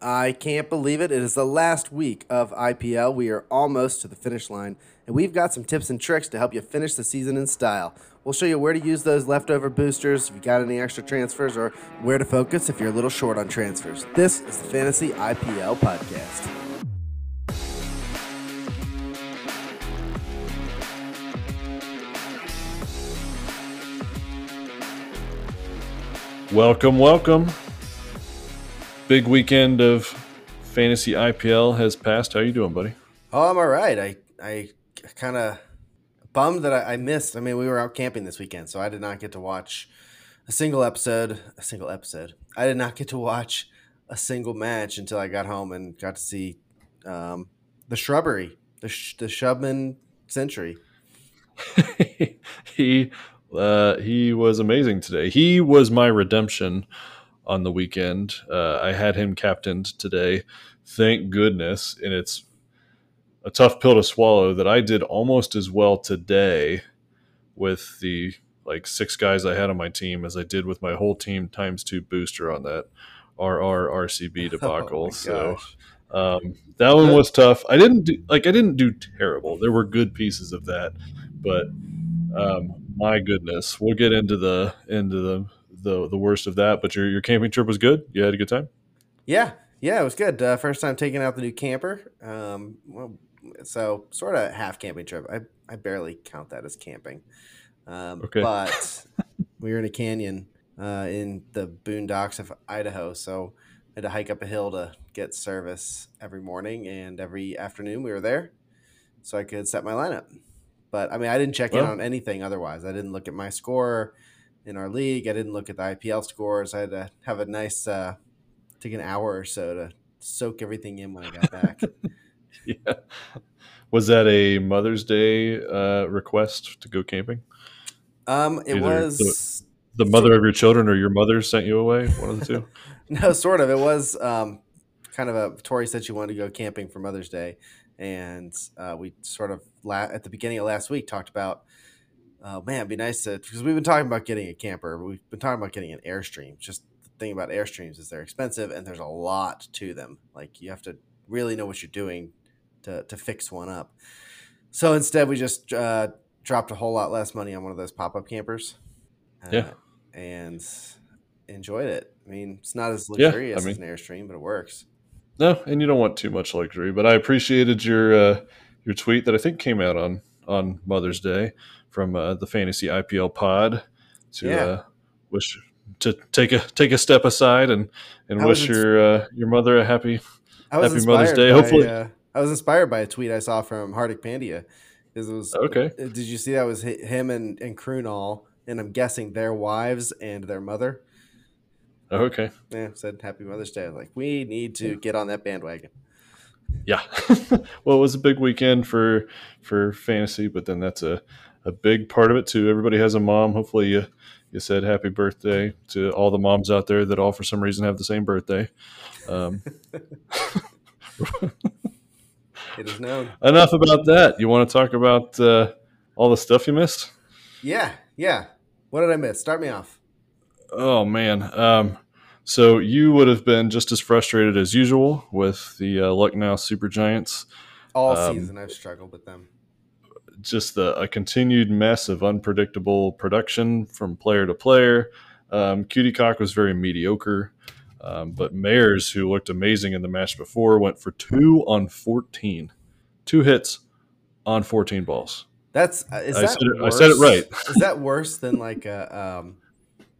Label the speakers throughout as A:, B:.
A: I can't believe it. It is the last week of IPL. We are almost to the finish line, and we've got some tips and tricks to help you finish the season in style. We'll show you where to use those leftover boosters if you got any extra transfers, or where to focus if you're a little short on transfers. This is the Fantasy IPL Podcast.
B: Welcome, welcome. Big weekend of fantasy IPL has passed. How are you doing, buddy?
A: Oh, I'm all right. I I kind of bummed that I, I missed. I mean, we were out camping this weekend, so I did not get to watch a single episode. A single episode. I did not get to watch a single match until I got home and got to see um, the shrubbery, the sh- the Shubman Century.
B: he uh, he was amazing today. He was my redemption on the weekend. Uh, I had him captained today. Thank goodness. And it's a tough pill to swallow that I did almost as well today with the like six guys I had on my team as I did with my whole team times two booster on that RR RCB debacle. Oh so um, that one was tough. I didn't do like I didn't do terrible. There were good pieces of that, but um, my goodness, we'll get into the into the the the worst of that. But your your camping trip was good. You had a good time.
A: Yeah, yeah, it was good. Uh, first time taking out the new camper. Um, well, so sort of half camping trip. I I barely count that as camping. Um, okay. But we were in a canyon uh, in the boondocks of Idaho, so I had to hike up a hill to get service every morning and every afternoon. We were there, so I could set my lineup. But I mean, I didn't check well, in on anything otherwise. I didn't look at my score in our league. I didn't look at the IPL scores. I had to have a nice, uh, take an hour or so to soak everything in when I got back.
B: yeah. Was that a Mother's Day uh, request to go camping?
A: Um, it Either was
B: the, the mother of your children or your mother sent you away. One of the two.
A: no, sort of. It was um, kind of a Tori said she wanted to go camping for Mother's Day, and uh, we sort of la- at the beginning of last week talked about oh man it'd be nice to because we've been talking about getting a camper we've been talking about getting an airstream. Just the thing about airstreams is they're expensive and there's a lot to them. Like you have to really know what you're doing to, to fix one up. So instead we just uh, dropped a whole lot less money on one of those pop-up campers.
B: Uh, yeah.
A: and enjoyed it. I mean it's not as luxurious yeah, I mean, as an airstream but it works.
B: No, and you don't want too much luxury. But I appreciated your uh, your tweet that I think came out on on Mother's Day from uh, the Fantasy IPL Pod to yeah. uh, wish to take a take a step aside and and wish your uh, your mother a happy happy Mother's Day.
A: By,
B: Hopefully,
A: uh, I was inspired by a tweet I saw from Hardik Pandya it was
B: okay.
A: Uh, did you see that was him and and Krunal and I'm guessing their wives and their mother
B: Oh, okay.
A: Yeah, said Happy Mother's Day. like, we need to get on that bandwagon.
B: Yeah. well, it was a big weekend for for fantasy, but then that's a, a big part of it too. Everybody has a mom. Hopefully you you said happy birthday to all the moms out there that all for some reason have the same birthday. Um,
A: it is known.
B: Enough about that. You want to talk about uh, all the stuff you missed?
A: Yeah, yeah. What did I miss? Start me off.
B: Oh man. Um, so you would have been just as frustrated as usual with the uh, Lucknow Super Giants.
A: All um, season, I've struggled with them.
B: Just the, a continued mess of unpredictable production from player to player. Um, Cutie Cock was very mediocre, um, but Mayers, who looked amazing in the match before, went for two on fourteen, two hits on fourteen balls.
A: That's uh, is I that
B: said it, I said it right.
A: is that worse than like a um,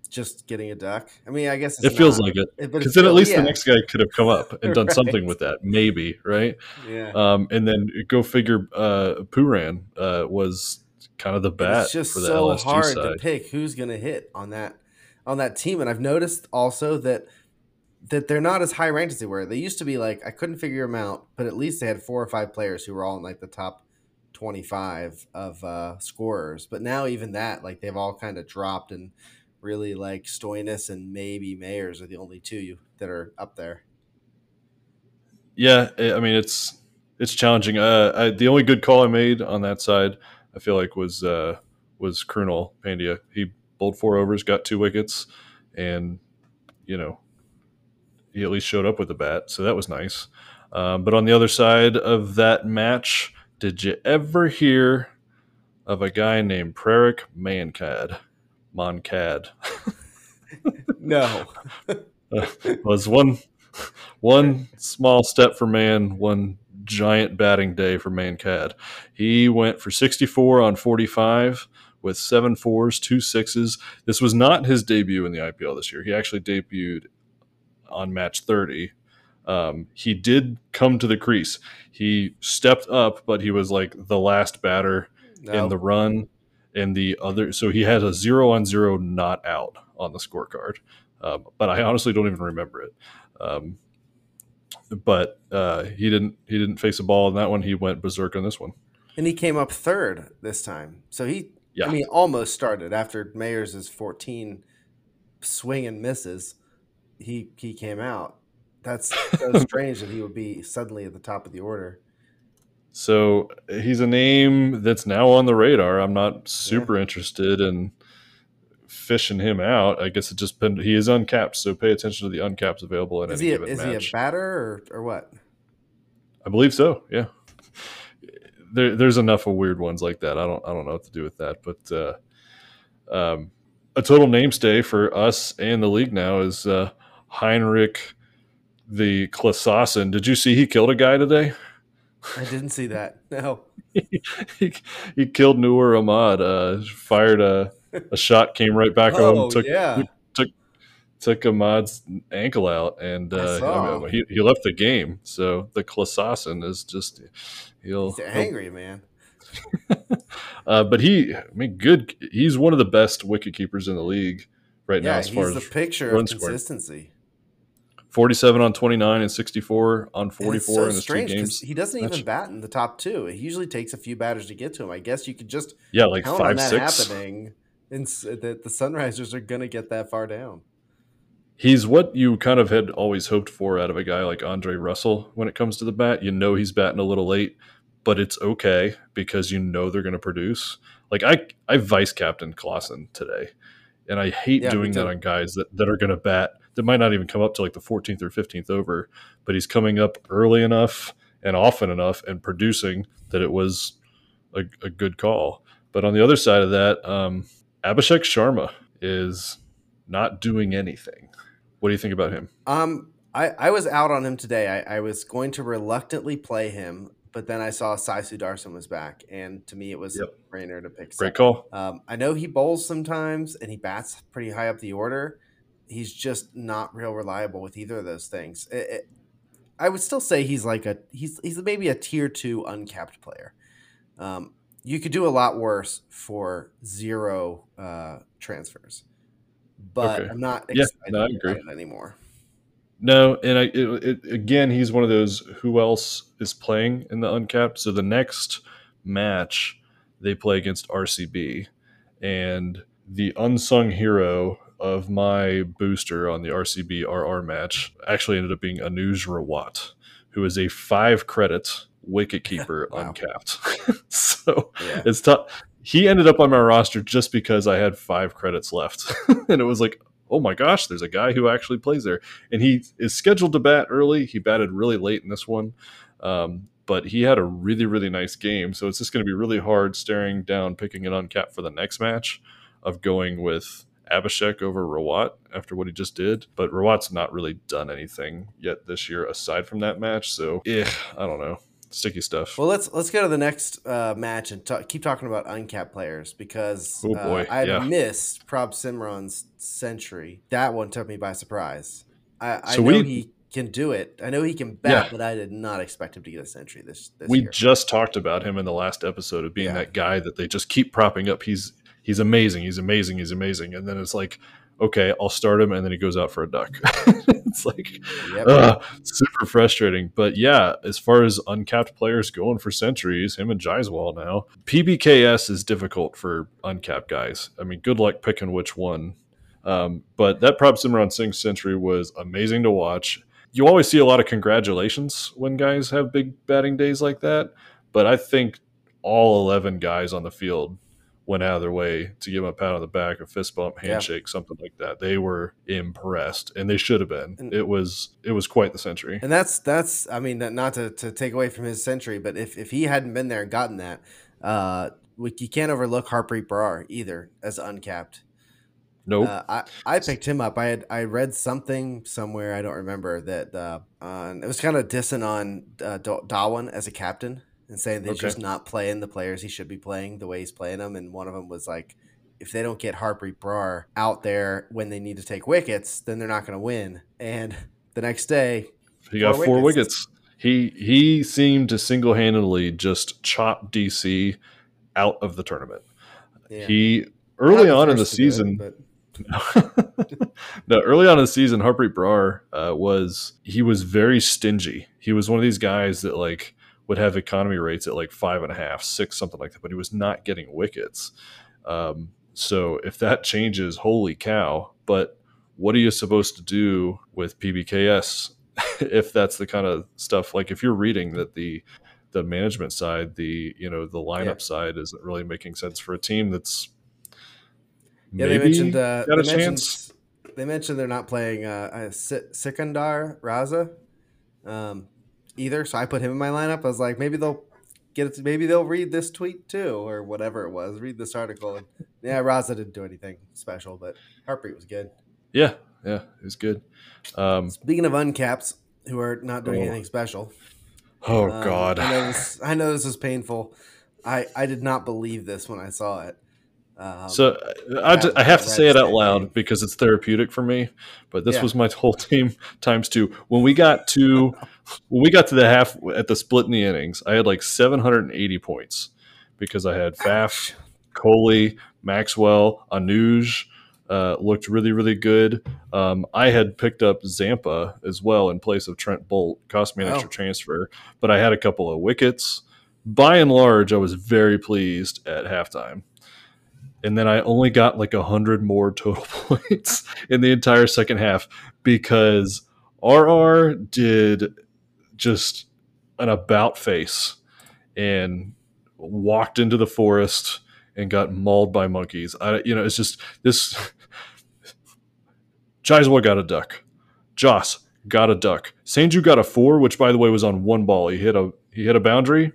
A: just getting a duck. I mean, I guess
B: it feels like it because then at least yeah. the next guy could have come up and done right. something with that, maybe, right?
A: Yeah.
B: Um, and then go figure, uh, Pooran uh, was kind of the bat it's just for the so LSG hard side. to
A: pick who's going to hit on that on that team. And I've noticed also that that they're not as high ranked as they were. They used to be like I couldn't figure them out, but at least they had four or five players who were all in like the top 25 of uh, scorers. But now even that, like they've all kind of dropped and really like Stoinis and maybe Mayers are the only two you, that are up there.
B: Yeah, I mean it's it's challenging. Uh, I, the only good call I made on that side, I feel like was uh, was Krunal Pandya. He bowled four overs, got two wickets, and you know he at least showed up with a bat, so that was nice. Um, but on the other side of that match, did you ever hear of a guy named Prerak Mankad? Moncad.
A: no.
B: uh, was one one small step for man, one giant batting day for Mankad. He went for 64 on 45 with seven fours, two sixes. This was not his debut in the IPL this year. He actually debuted on match 30. Um, he did come to the crease. He stepped up, but he was like the last batter no. in the run. And the other, so he has a zero on zero not out on the scorecard. Um, but I honestly don't even remember it. Um, but uh, he didn't he didn't face a ball in that one. He went berserk on this one.
A: And he came up third this time. So he yeah. I mean almost started after Mayers' 14 swing and misses. He he came out. That's so strange that he would be suddenly at the top of the order.
B: So he's a name that's now on the radar. I'm not super yeah. interested in fishing him out. I guess it just been, he is uncapped, so pay attention to the uncaps available in
A: is
B: any
A: he
B: a, given
A: is
B: match.
A: he a batter or, or what?
B: I believe so. Yeah. There, there's enough of weird ones like that. I don't I don't know what to do with that, but uh, um, a total name stay for us and the league now is uh, Heinrich the Klaasen. Did you see he killed a guy today?
A: I didn't see that. No.
B: he, he, killed Noor Ahmad. Uh, fired a a shot came right back
A: oh,
B: home. Took
A: yeah.
B: took took Ahmad's ankle out, and uh, he he left the game. So the Klaasen is just he'll
A: he's angry he'll, man.
B: uh, but he, I mean, good. He's one of the best wicket keepers in the league right
A: yeah,
B: now. As far
A: as
B: the
A: picture of consistency.
B: 47 on 29 and 64 on 44 so in his strange, two games.
A: He doesn't even bat in the top two. It usually takes a few batters to get to him. I guess you could just
B: yeah, like five, six.
A: happening and that the Sunrisers are going to get that far down.
B: He's what you kind of had always hoped for out of a guy like Andre Russell when it comes to the bat. You know he's batting a little late, but it's okay because you know they're going to produce. Like I, I vice captain Klaasen today, and I hate yeah, doing that on guys that, that are going to bat that might not even come up to like the 14th or 15th over, but he's coming up early enough and often enough and producing that it was a, a good call. But on the other side of that, um, Abhishek Sharma is not doing anything. What do you think about him?
A: Um, I, I was out on him today. I, I was going to reluctantly play him, but then I saw Sai Sudarshan was back, and to me it was yep. a brainer to pick.
B: Great call.
A: Um, I know he bowls sometimes, and he bats pretty high up the order. He's just not real reliable with either of those things. It, it, I would still say he's like a he's he's maybe a tier two uncapped player. Um, you could do a lot worse for zero uh, transfers. But okay. I'm not excited yeah, no, I agree. anymore.
B: No, and I it, it, again, he's one of those who else is playing in the uncapped. So the next match they play against RCB, and the unsung hero of my booster on the RCB RR match actually ended up being Anuj Rawat, who is a five credit wicket keeper uncapped. so yeah. it's tough. He ended up on my roster just because I had five credits left, and it was like, oh my gosh, there's a guy who actually plays there, and he is scheduled to bat early. He batted really late in this one. Um, but he had a really, really nice game. So it's just going to be really hard staring down, picking an uncapped for the next match of going with Abhishek over Rawat after what he just did. But Rawat's not really done anything yet this year aside from that match. So, yeah, I don't know sticky stuff.
A: Well, let's let's go to the next uh, match and talk, keep talking about uncapped players because
B: oh uh,
A: I
B: yeah.
A: missed Prabhsimran's century. That one took me by surprise. I, I so know we, he can do it. I know he can bat, yeah. but I did not expect him to get a century this. this
B: we
A: year.
B: just talked about him in the last episode of being yeah. that guy that they just keep propping up. He's he's amazing. He's amazing. He's amazing. And then it's like okay, I'll start him, and then he goes out for a duck. it's like yep. uh, super frustrating. But yeah, as far as uncapped players going for centuries, him and Jaiswal now, PBKS is difficult for uncapped guys. I mean, good luck picking which one. Um, but that Prabh Simran Singh century was amazing to watch. You always see a lot of congratulations when guys have big batting days like that. But I think all 11 guys on the field went out of their way to give him a pat on the back, a fist bump, handshake, yeah. something like that. They were impressed, and they should have been. And, it was it was quite the century.
A: And that's that's I mean not to, to take away from his century, but if if he hadn't been there and gotten that, uh, we, you can't overlook Harpreet Brar either as uncapped.
B: Nope.
A: Uh, I, I picked him up. I had I read something somewhere I don't remember that uh, uh, it was kind of dissing on uh, Dhawan as a captain and saying they're okay. just not playing the players he should be playing the way he's playing them. And one of them was like, if they don't get Harpreet Brar out there when they need to take wickets, then they're not going to win. And the next day,
B: he got four wickets. wickets. He he seemed to single handedly just chop DC out of the tournament. Yeah. He early on in the season. It, no, early on in the season, Harpreet Brar uh, was he was very stingy. He was one of these guys that like would have economy rates at like five and a half, six, something like that, but he was not getting wickets. Um, so if that changes, holy cow. But what are you supposed to do with PBKS if that's the kind of stuff like if you're reading that the the management side, the you know the lineup yeah. side isn't really making sense for a team that's
A: yeah. They mentioned uh, they mentioned, they mentioned they're not playing uh, uh Sikandar Raza. Um, either. So I put him in my lineup. I was like, maybe they'll get it. maybe they'll read this tweet too, or whatever it was. Read this article. And yeah, Raza didn't do anything special, but Harpreet was good.
B: Yeah, yeah, it was good. Um,
A: Speaking of uncaps who are not doing oh. anything special.
B: Oh um, God!
A: I know, this, I know this is painful. I I did not believe this when I saw it.
B: Um, so I, I have to say it out loud because it's therapeutic for me. But this yeah. was my whole team times two. When we got to when we got to the half at the split in the innings, I had like 780 points because I had Faf, Kohli, Maxwell, Anuj. Uh, looked really, really good. Um, I had picked up Zampa as well in place of Trent Boult. Cost me an extra transfer, but I had a couple of wickets. By and large, I was very pleased at halftime and then I only got like a hundred more total points in the entire second half because RR did just an about face and walked into the forest and got mauled by monkeys. I, you know, it's just this. Jaiswal got a duck. Joss got a duck. Sanju got a four, which by the way was on one ball. He hit a he hit a boundary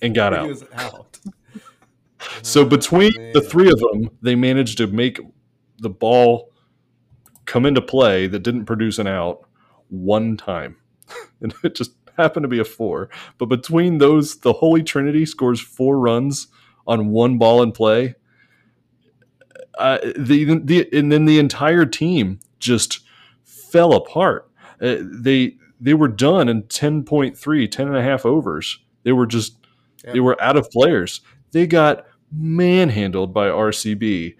B: and got out. out. So between oh, the three of them, they managed to make the ball come into play that didn't produce an out one time. and it just happened to be a four. But between those, the Holy Trinity scores four runs on one ball in play. Uh, the, the and then the entire team just fell apart. Uh, they they were done in 10.3, 10 and a half overs. They were just yep. they were out of players. They got manhandled by RCB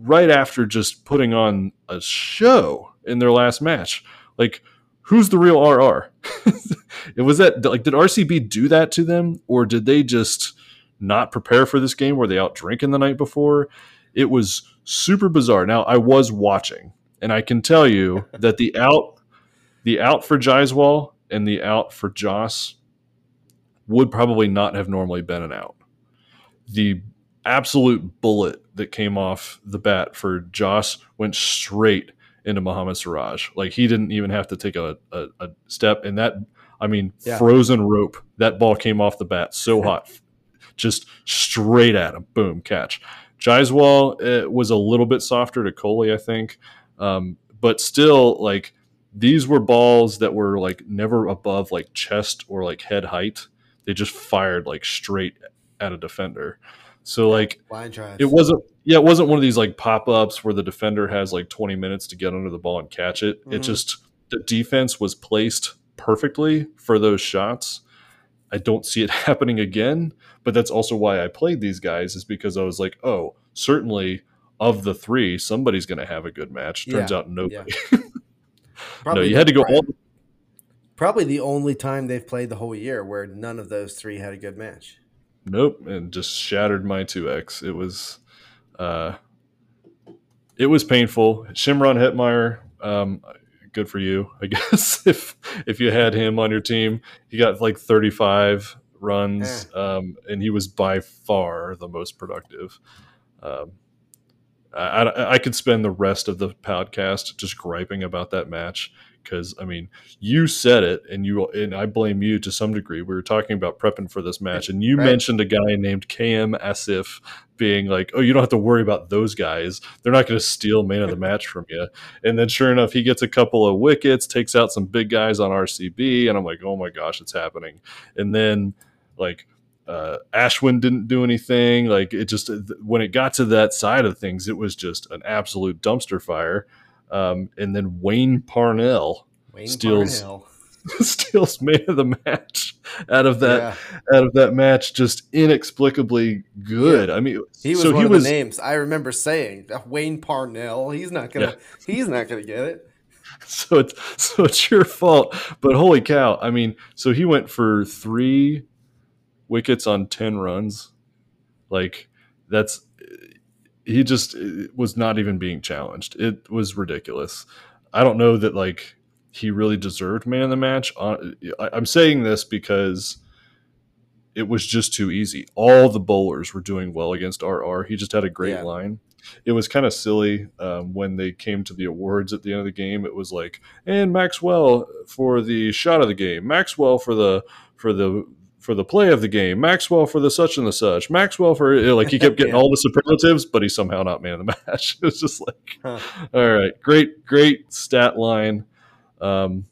B: right after just putting on a show in their last match. Like, who's the real RR? it was that like did RCB do that to them, or did they just not prepare for this game? Were they out drinking the night before? It was super bizarre. Now I was watching, and I can tell you that the out, the out for Jaiswal and the out for Joss would probably not have normally been an out the absolute bullet that came off the bat for Joss went straight into Mohammad Siraj. Like he didn't even have to take a, a, a step. And that, I mean, yeah. frozen rope, that ball came off the bat so hot, just straight at him. Boom, catch. Jaiswal uh, was a little bit softer to Kohli, I think. Um, but still, like, these were balls that were like never above like chest or like head height. They just fired like straight at a defender. So like it wasn't yeah, it wasn't one of these like pop-ups where the defender has like 20 minutes to get under the ball and catch it. Mm-hmm. It just the defense was placed perfectly for those shots. I don't see it happening again, but that's also why I played these guys is because I was like, "Oh, certainly of the 3, somebody's going to have a good match." Turns yeah. out nobody. Yeah. no, you had to go all
A: Probably the only time they've played the whole year where none of those three had a good match.
B: Nope, and just shattered my two X. It was, uh, it was painful. Shimron Hetmyer, um, good for you, I guess. if if you had him on your team, he got like 35 runs, eh. um, and he was by far the most productive. Um, I, I, I, could spend the rest of the podcast just griping about that match because I mean, you said it, and you and I blame you to some degree. We were talking about prepping for this match, and you right. mentioned a guy named KM Asif being like, "Oh, you don't have to worry about those guys; they're not going to steal man of the match from you." And then, sure enough, he gets a couple of wickets, takes out some big guys on RCB, and I'm like, "Oh my gosh, it's happening!" And then, like uh, Ashwin didn't do anything. Like it just when it got to that side of things, it was just an absolute dumpster fire. Um, and then Wayne Parnell Wayne steals Parnell. steals man of the match out of that yeah. out of that match. Just inexplicably good. Yeah. I mean,
A: he was so one he of was, the names I remember saying. Wayne Parnell. He's not gonna. Yeah. He's not gonna get it.
B: So it's so it's your fault. But holy cow! I mean, so he went for three wickets on 10 runs. Like that's he just was not even being challenged. It was ridiculous. I don't know that like he really deserved man of the match. I'm saying this because it was just too easy. All the bowlers were doing well against RR. He just had a great yeah. line. It was kind of silly um, when they came to the awards at the end of the game. It was like, and Maxwell for the shot of the game, Maxwell for the for the for the play of the game, Maxwell for the such and the such, Maxwell for like he kept getting yeah. all the superlatives, but he's somehow not man of the match. it was just like, huh. all right, great, great stat line. Um,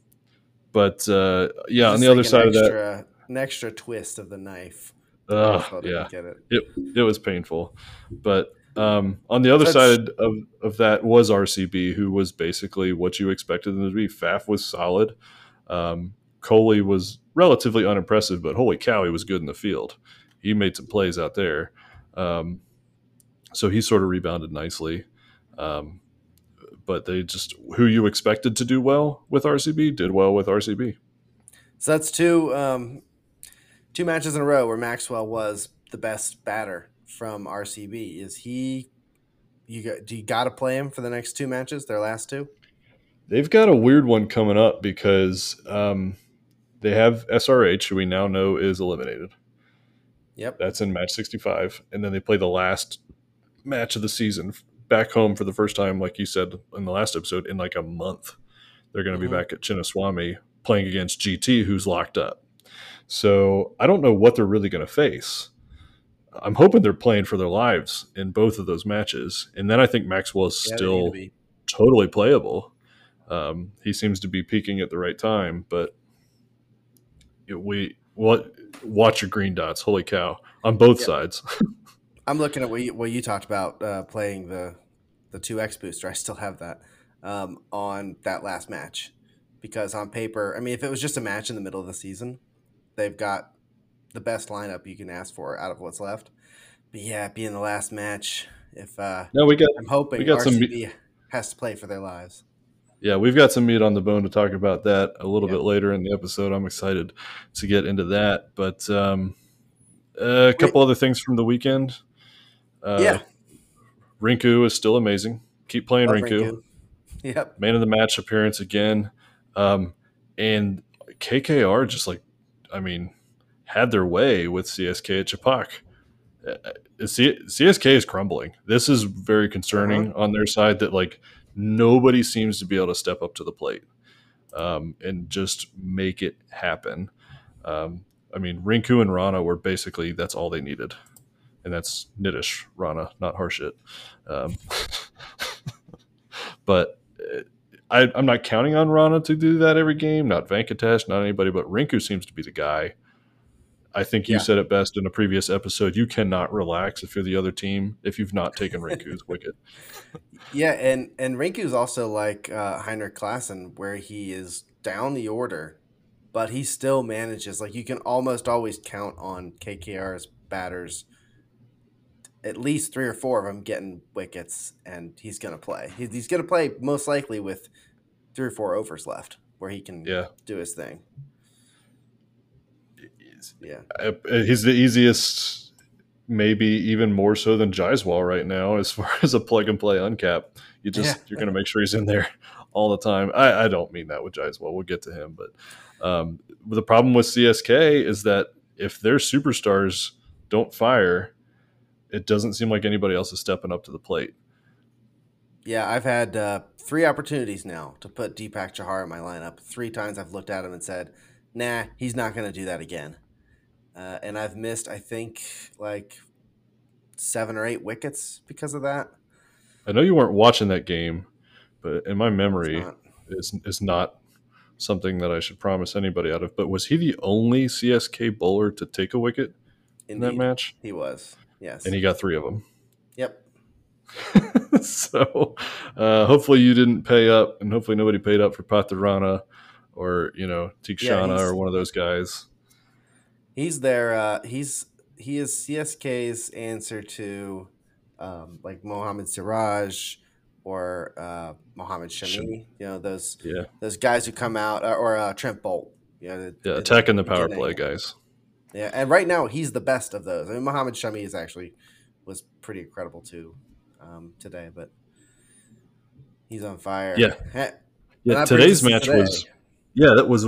B: but uh, yeah, on the other side extra, of that,
A: an extra twist of the knife.
B: Uh, yeah, it. it. it was painful, but um, on the other side of, of that was RCB, who was basically what you expected them to be. Faf was solid. Um, Kohli was relatively unimpressive, but holy cow, he was good in the field. He made some plays out there. Um, so he sort of rebounded nicely. Um, but they just, who you expected to do well with RCB, did well with RCB.
A: So that's two um, two matches in a row where Maxwell was the best batter from RCB. Is he? You got? Do you got to play him for the next two matches? Their last two.
B: They've got a weird one coming up because um, they have SRH, who we now know is eliminated.
A: Yep.
B: That's in match 65. And then they play the last match of the season back home for the first time, like you said in the last episode, in like a month. They're going to mm-hmm. be back at Chinnaswamy playing against GT, who's locked up. So I don't know what they're really going to face. I'm hoping they're playing for their lives in both of those matches. And then I think Maxwell is yeah, still totally playable. Um, he seems to be peaking at the right time, but we what watch your green dots. Holy cow! On both yep. sides.
A: I'm looking at what you, what you talked about uh, playing the the two X booster. I still have that um, on that last match because on paper, I mean, if it was just a match in the middle of the season, they've got the best lineup you can ask for out of what's left. But yeah, being the last match, if uh,
B: no, we got.
A: I'm hoping we got RCB some has to play for their lives
B: yeah, we've got some meat on the bone to talk about that a little bit later in the episode. I'm excited to get into that. But um, a couple Wait. other things from the weekend.
A: Uh, yeah.
B: Rinku is still amazing. Keep playing Rinku. Rinku.
A: Yep.
B: Man of the match appearance again. Um, and KKR just like, I mean, had their way with CSK at Chepauk. Uh, uh CSK is crumbling. This is very concerning uh-huh. on their side that like – nobody seems to be able to step up to the plate um, and just make it happen. Um, I mean, Rinku and Rana were basically that's all they needed, and that's Nitish Rana, not Harshit. Um, but uh, I, am not counting on Rana to do that every game. Not Venkatesh, not anybody, but Rinku seems to be the guy I think you yeah. said it best in a previous episode. You cannot relax if you're the other team if you've not taken Rinku's wicket.
A: Yeah, and and Rinku's also like uh, Heinrich Klaasen, where he is down the order, but he still manages. Like you can almost always count on KKR's batters. At least three or four of them getting wickets, and he's going to play. He's going to play most likely with three or four overs left, where he can
B: yeah.
A: do his thing yeah,
B: uh, he's the easiest, maybe even more so than Jaiswal right now, as far as a plug and play uncap. You just yeah. you're going to make sure he's in there all the time. I, I don't mean that with Jaiswal. We'll get to him, but um, the problem with CSK is that if their superstars don't fire, it doesn't seem like anybody else is stepping up to the plate.
A: Yeah, I've had uh, three opportunities now to put Deepak Chahar in my lineup. Three times I've looked at him and said, "Nah, he's not going to do that again." Uh, and I've missed, I think, like seven or eight wickets because of that.
B: I know you weren't watching that game, but in my memory, it's not, it's not something that I should promise anybody out of. But was he the only CSK bowler to take a wicket Indeed, in that match?
A: He was, yes.
B: And he got three of them.
A: Yep.
B: so uh, hopefully you didn't pay up, and hopefully nobody paid up for Pathirana or, you know, Theekshana yeah, or one of those guys.
A: He's there. Uh, he's he is CSK's answer to um, like Mohammad Siraj or uh, Mohammad Shami. You know those
B: yeah.
A: those guys who come out or uh, Trent Boult.
B: You know, the, yeah, attacking the, the power play guys.
A: Yeah, and right now he's the best of those. I mean, Mohammad Shami is actually was pretty incredible too um, today, but he's on fire.
B: Yeah, yeah. Today's match today. was yeah, that was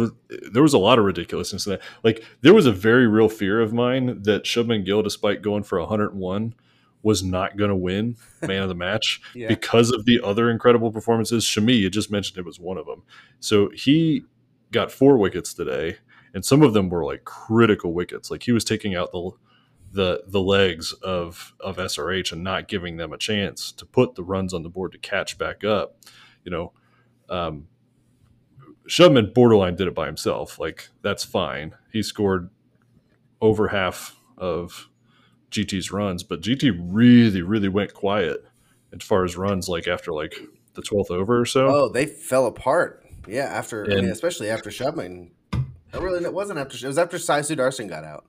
B: there was a lot of ridiculousness in that. Like there was a very real fear of mine that Shubman Gill, despite going for 101, was not going to win man of the match yeah. because of the other incredible performances. Shami, you just mentioned it was one of them. So he got four wickets today, and some of them were like critical wickets. Like he was taking out the the the legs of of SRH and not giving them a chance to put the runs on the board to catch back up. You know, um, Shubman borderline did it by himself. Like that's fine. He scored over half of GT's runs, but GT really, really went quiet as far as runs. Like after like the twelfth over or so.
A: Oh, they fell apart. Yeah, after and, I mean, especially after Shubman. It really it wasn't after it was after Sai Sudarshan got out.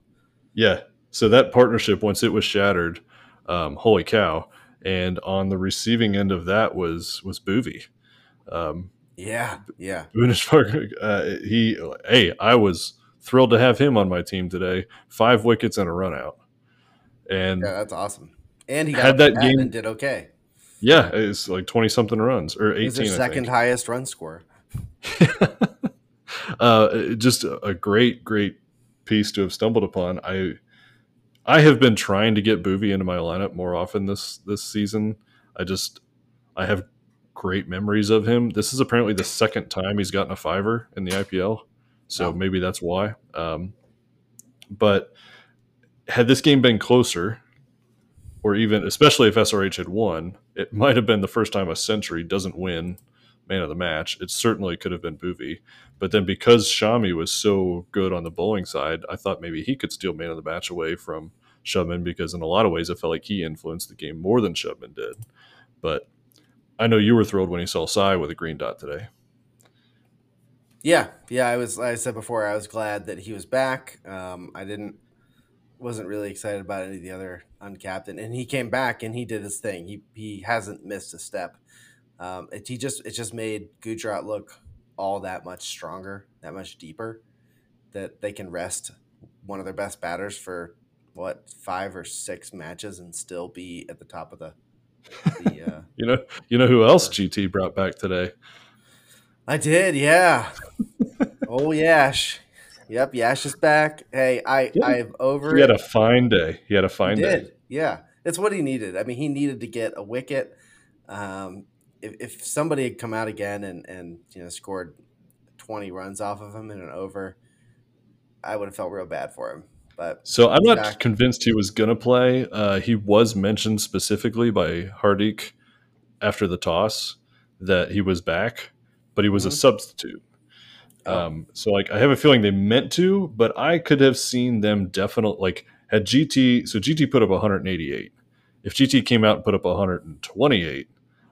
B: Yeah, so that partnership once it was shattered, um, holy cow! And on the receiving end of that was was Bhuvi. Um,
A: yeah, yeah.
B: uh, he, hey, I was thrilled to have him on my team today. Five wickets and a run out, and
A: yeah, that's awesome. And he had that game and did okay.
B: Yeah, it's like twenty something runs or eighteen. He's
A: second highest run score.
B: uh, just a great, great piece to have stumbled upon. I I have been trying to get Bhuvi into my lineup more often this this season. I just I have great memories of him. This is apparently the second time he's gotten a fiver in the IPL, so maybe that's why. Um, but had this game been closer, or even especially if SRH had won, it might have been the first time a century doesn't win man of the match. It certainly could have been Bhuvi. But then because Shami was so good on the bowling side, I thought maybe he could steal man of the match away from Shubman because in a lot of ways it felt like he influenced the game more than Shubman did. But I know you were thrilled when you saw Sai with a green dot today.
A: Yeah, yeah, I was. I said before, I was glad that he was back. Um, I didn't, wasn't really excited about any of the other uncapped, and, and he came back and he did his thing. He he hasn't missed a step. Um, it, he just it just made Gujarat look all that much stronger, that much deeper, that they can rest one of their best batters for what five or six matches and still be at the top of the
B: the, uh, you know, you know who else GT brought back today?
A: I did, yeah. oh Yash, yep, Yash is back. Hey, I yeah. I've over.
B: He had a fine day. He had a fine day.
A: Yeah, it's what he needed. I mean, he needed to get a wicket. Um, if, if somebody had come out again and and you know scored twenty runs off of him in an over, I would have felt real bad for him. But
B: so I'm not back. convinced he was going to play. Uh, he was mentioned specifically by Hardik after the toss that he was back, but he was mm-hmm. a substitute. Oh. Um, so like I have a feeling they meant to, but I could have seen them definitely like had GT. So GT put up 188. If GT came out and put up 128,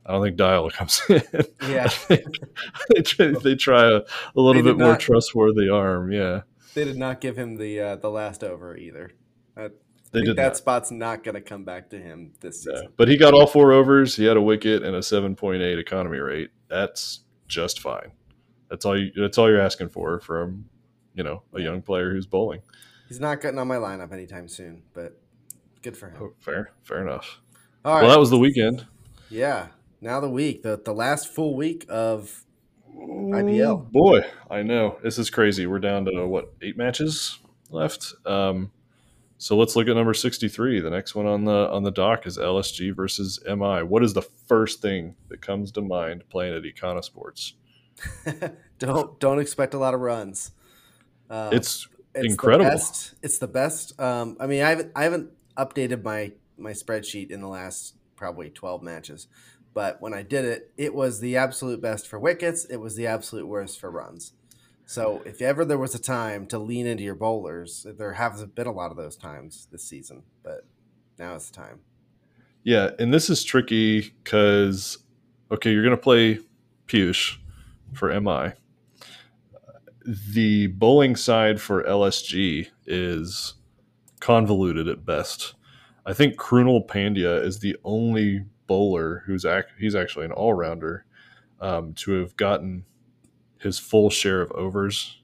B: I don't think Dayal comes in.
A: Yeah,
B: they, try, they try a, a little bit more trustworthy arm. Yeah,
A: they did not give him the uh, the last over either. I they did that not. spot's not going to come back to him this season. Yeah,
B: but he got all four overs. He had a wicket and a seven point eight economy rate. That's just fine. That's all you. That's all you're asking for from you know a young player who's bowling.
A: He's not getting on my lineup anytime soon, but good for him. Oh,
B: fair, fair enough. All well, right. that was the weekend.
A: Yeah. Now the week, the the last full week of IPL.
B: Boy, I know this is crazy. We're down to what eight matches? left. Um, so let's look at number 63. The next one on the on the dock is LSG versus MI. What is the first thing that comes to mind playing at Ekana Sports?
A: don't don't expect a lot of runs.
B: Uh, it's, it's incredible.
A: The best, it's the best. Um, I mean, I haven't I haven't updated my my spreadsheet in the last probably 12 matches, but when I did it, it was the absolute best for wickets. It was the absolute worst for runs. So if ever there was a time to lean into your bowlers, there haven't been a lot of those times this season, but now it's the time.
B: Yeah, and this is tricky because okay, you're gonna play Piyush for MI. The bowling side for LSG is convoluted at best. I think Krunal Pandya is the only bowler who's act, he's actually an all rounder um, to have gotten his full share of overs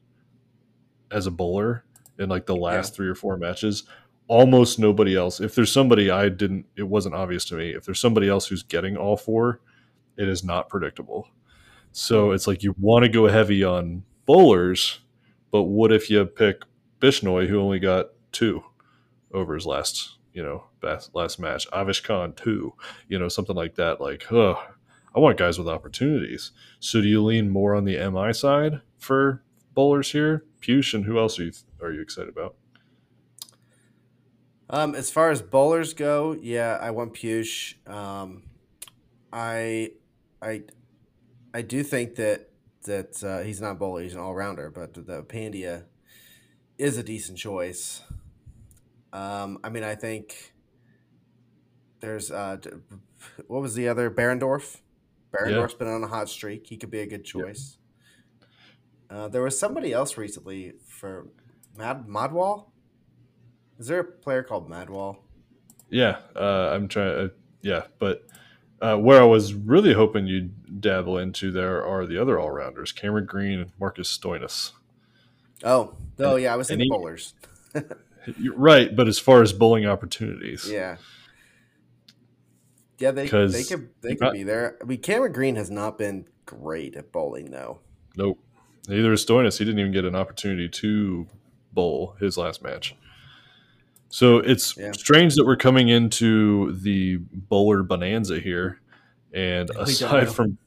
B: as a bowler in like the last yeah. three or four matches. Almost nobody else. If there's somebody I didn't, it wasn't obvious to me. If there's somebody else who's getting all four, it is not predictable. So it's like you want to go heavy on bowlers, but what if you pick Bishnoi, who only got two overs last, you know, last match? Avesh Khan two, you know, something like that. Like, oh, I want guys with opportunities. So do you lean more on the MI side for bowlers here? Piyush and who else are you are you excited about?
A: Um, as far as bowlers go, yeah, I want Piyush. Um, I, I, I do think that that uh, he's not bowler; he's an all rounder. But the Pandya is a decent choice. Um, I mean, I think there's uh, what was the other Behrendorff? Behrendorff's yeah. been on a hot streak. He could be a good choice. Yeah. Uh, there was somebody else recently for Mad Madhwal. Is there a player called Madhwal?
B: Yeah, uh, I'm trying. Uh, yeah, but uh, where I was really hoping you'd dabble into there are the other all rounders: Cameron Green and Marcus Stoinis.
A: Oh, oh yeah, I was thinking bowlers.
B: you're right, but as far as bowling opportunities,
A: yeah, yeah, they they could they could be there. I mean, Cameron Green has not been great at bowling though.
B: Nope. Neither is Stoinis. He didn't even get an opportunity to bowl his last match. So it's yeah. strange that we're coming into the bowler bonanza here. And aside from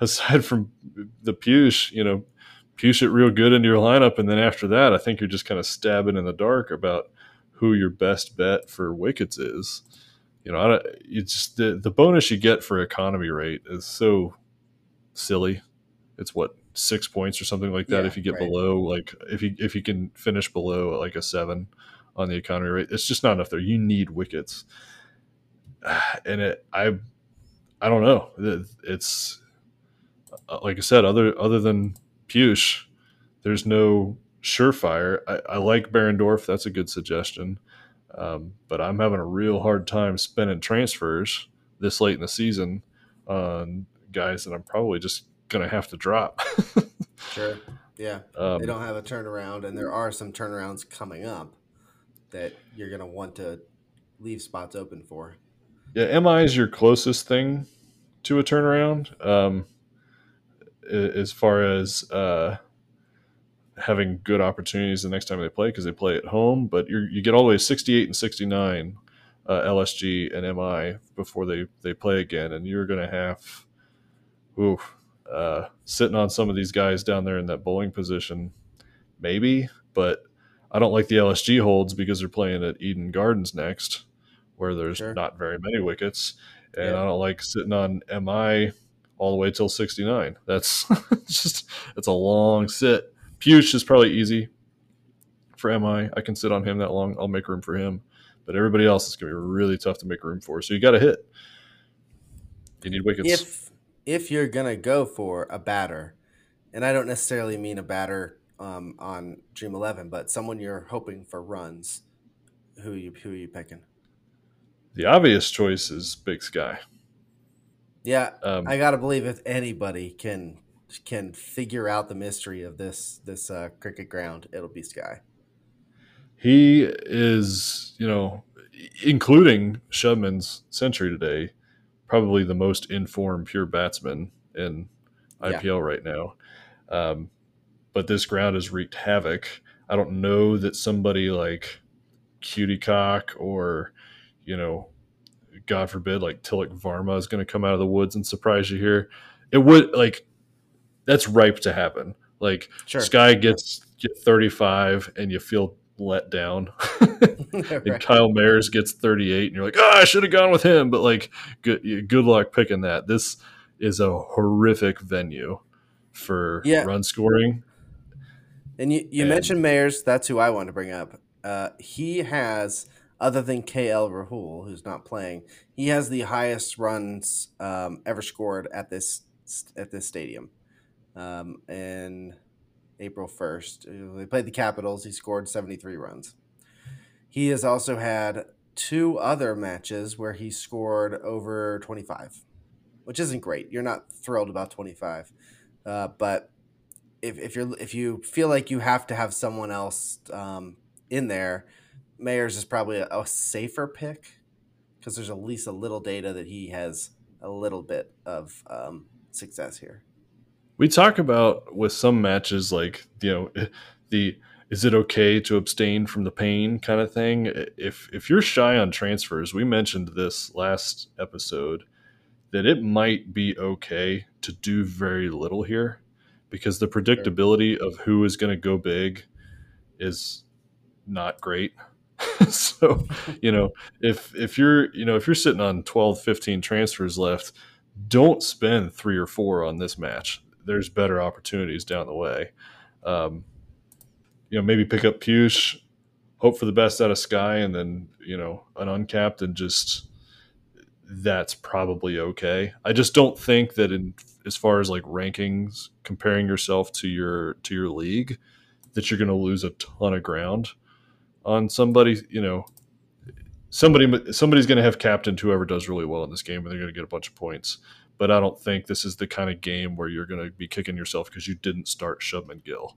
B: aside from the Piyush, you know, Piyush it real good into your lineup, and then after that, I think you're just kind of stabbing in the dark about who your best bet for wickets is you know, I don't, it's the the bonus you get for economy rate is so silly. It's what six points or something like that yeah, if you get right. below like if you if you can finish below like a seven on the economy rate. It's just not enough there. You need wickets, and it I I don't know. It's uh, like I said, other other than Piyush, there's no surefire. I, I like Behrendorff. That's a good suggestion. Um, but I'm having a real hard time spending transfers this late in the season on guys that I'm probably just going to have to drop.
A: sure. Yeah. Um, they don't have a turnaround, and there are some turnarounds coming up that you're going to want to leave spots open for.
B: Yeah. MI is your closest thing to a turnaround. Um, as far as, uh, having good opportunities the next time they play because they play at home. But you get all the way 68 and 69 uh, LSG and MI before they, they play again. And you're going to have, oof, uh, sitting on some of these guys down there in that bowling position, maybe. But I don't like the LSG holds because they're playing at Eden Gardens next, where there's sure. not very many wickets. And yeah. I don't like sitting on MI all the way till 69. That's just, it's a long sit. Piyush is probably easy for MI. I can sit on him that long. I'll make room for him. But everybody else is going to be really tough to make room for. So you got to hit. You need wickets.
A: If if you're going to go for a batter, and I don't necessarily mean a batter um, on Dream Eleven, but someone you're hoping for runs, who you who are you picking?
B: The obvious choice is Big Sky.
A: Yeah, um, I gotta believe if anybody can can figure out the mystery of this this uh, cricket ground, it'll be Sky.
B: He is, you know, including Shubman's century today, probably the most informed pure batsman in IPL yeah. right now. Um, but this ground has wreaked havoc. I don't know that somebody like Cutie Cock or, you know, God forbid, like Tilak Varma is going to come out of the woods and surprise you here. It would like that's ripe to happen. Like sure. Sky gets get 35 and you feel let down. and right. Kyle Mayers gets 38 and you're like, "Oh, I should have gone with him." But like good good luck picking that. This is a horrific venue for yeah. run scoring.
A: And you, you and, mentioned Mayers. That's who I want to bring up. Uh, he has, other than KL Rahul, who's not playing, he has the highest runs um, ever scored at this at this stadium. Um, April 1st, they played the Capitals. He scored 73 runs. He has also had two other matches where he scored over 25, which isn't great. You're not thrilled about 25. Uh, but if, if you're if you feel like you have to have someone else um, in there, Mayers is probably a, a safer pick because there's at least a little data that he has a little bit of um, success here.
B: We talk about with some matches like you know the is it okay to abstain from the pain kind of thing. If if you're shy on transfers, we mentioned this last episode that it might be okay to do very little here because the predictability of who is going to go big is not great. so, you know, if if you're, you know, if you're sitting on 12, 15 transfers left, don't spend 3 or 4 on this match. There's better opportunities down the way. Um, you know, maybe pick up Push, hope for the best out of Sky and then, you know, an uncapped and just that's probably okay. I just don't think that in as far as like rankings, comparing yourself to your to your league, that you're going to lose a ton of ground on somebody. You know, somebody somebody's going to have captained whoever does really well in this game, and they're going to get a bunch of points. But I don't think this is the kind of game where you're going to be kicking yourself because you didn't start Shubman Gill,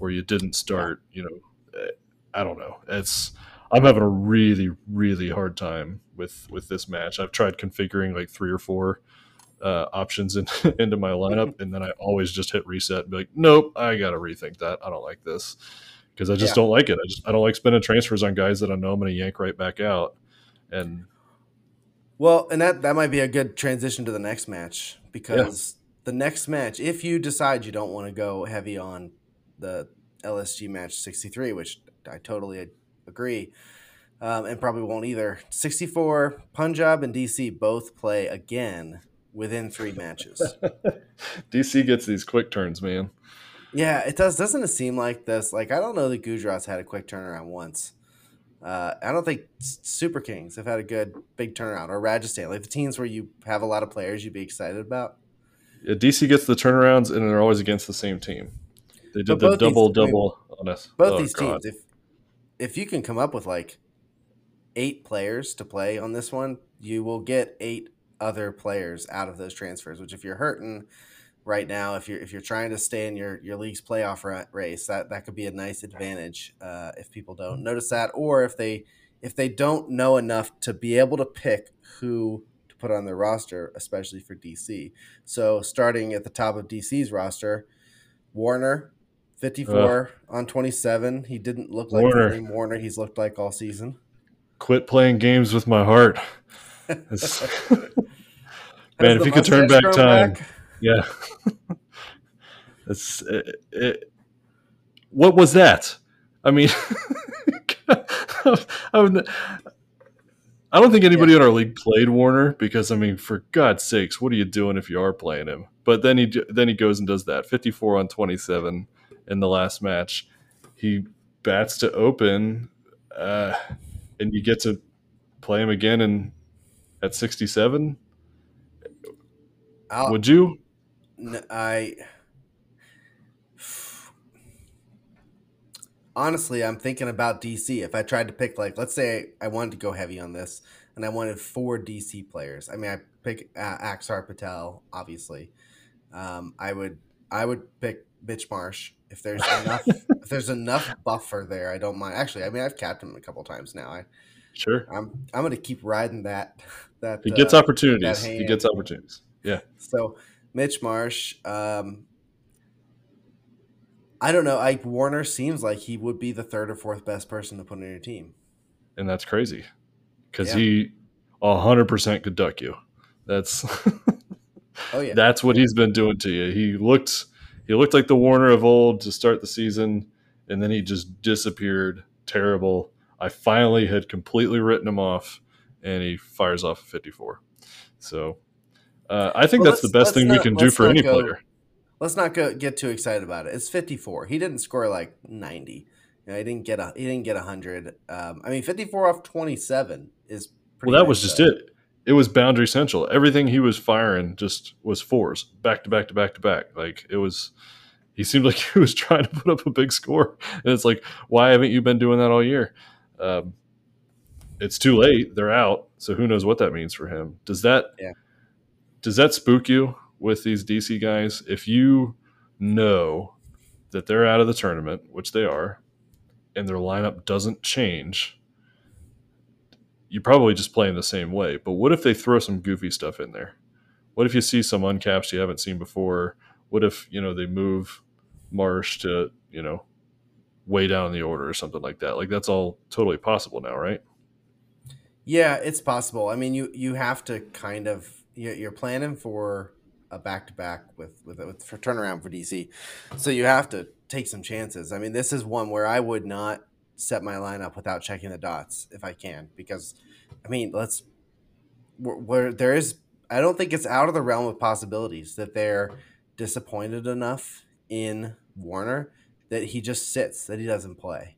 B: or you didn't start. You know, eh, I don't know. It's I'm having a really really hard time with with this match. I've tried configuring like three or four uh, options in, into my lineup, and then I always just hit reset and be like, nope, I got to rethink that. I don't like this because I just yeah. don't like it. I just I don't like spending transfers on guys that I know I'm going to yank right back out. And
A: well, and that that might be a good transition to the next match because yeah. the next match, if you decide you don't want to go heavy on the LSG match 63, which I totally agree, um, and probably won't either. 64, Punjab and DC both play again within three matches.
B: DC gets these quick turns, man.
A: Yeah, it does. Doesn't it seem like this? Like I don't know that Gujarat's had a quick turnaround once. Uh, I don't think Super Kings have had a good big turnaround or Rajasthan, like the teams where you have a lot of players you'd be excited about.
B: Yeah, DC gets the turnarounds and they're always against the same team. They did the double these, double I mean, on us.
A: Both oh, these God. teams, if if you can come up with like eight players to play on this one, you will get eight other players out of those transfers. Which, if you're hurting right now, if you're if you're trying to stay in your your league's playoff race, that that could be a nice advantage uh, if people don't notice that, or if they if they don't know enough to be able to pick who to put on their roster, especially for DC. So starting at the top of DC's roster, Warner. 54 on 27. He didn't look like Warner. the same Warner he's looked like all season
B: quit playing games with my heart. Man, if you could turn back time, back? Yeah. It's it, it, what was that? I mean, I don't think anybody yeah. in our league played Warner because I mean, for God's sakes, what are you doing if you are playing him? But then he then he goes and does that 54 on 27 in the last match. He bats to open. Uh, and you get to play him again in at 67 would you
A: i honestly i'm thinking about dc if i tried to pick like let's say i wanted to go heavy on this and i wanted four dc players i mean i pick uh, axar patel obviously um, i would i would pick Mitch Marsh if there's enough if there's enough buffer there, I don't mind. Actually, I mean, I've capped him a couple times now. I
B: sure.
A: I'm I'm gonna keep riding that. That
B: he gets uh, opportunities. He gets opportunities. Yeah.
A: So Mitch Marsh. Um, I don't know. Ike Warner seems like he would be the third or fourth best person to put on your team,
B: and that's crazy because yeah. he hundred percent could duck you. That's oh yeah, that's what he's been doing to you. He looked he looked like the Warner of old to start the season, and then he just disappeared. Terrible. I finally had completely written him off, and he fires off a 54. So uh, I think well, that's the best thing not, we can do for any
A: go,
B: player.
A: Let's not go, get too excited about it. It's 54. He didn't score like 90. You know, he didn't get a he didn't get 100. Um, I mean, 54 off 27 is
B: well. That nice was just though. it. It was boundary central. Everything he was firing just was fours, back to back to back to back. Like it was. He seemed like he was trying to put up a big score, and it's like, why haven't you been doing that all year? Um, it's too late. They're out. So who knows what that means for him? Does that
A: yeah.
B: Does that spook you with these DC guys? If you know that they're out of the tournament, which they are, and their lineup doesn't change, you probably just play in the same way. But what if they throw some goofy stuff in there? What if you see some uncaps you haven't seen before? What if, you know, they move Marsh to, you know, way down the order or something like that? Like that's all totally possible now, right?
A: Yeah, it's possible. I mean, you you have to kind of you're planning for a back to back with with with for turnaround for DC, so you have to take some chances. I mean, this is one where I would not set my lineup without checking the dots if I can, because I mean, let's where there is. I don't think it's out of the realm of possibilities that they're disappointed enough in Warner that he just sits, that he doesn't play.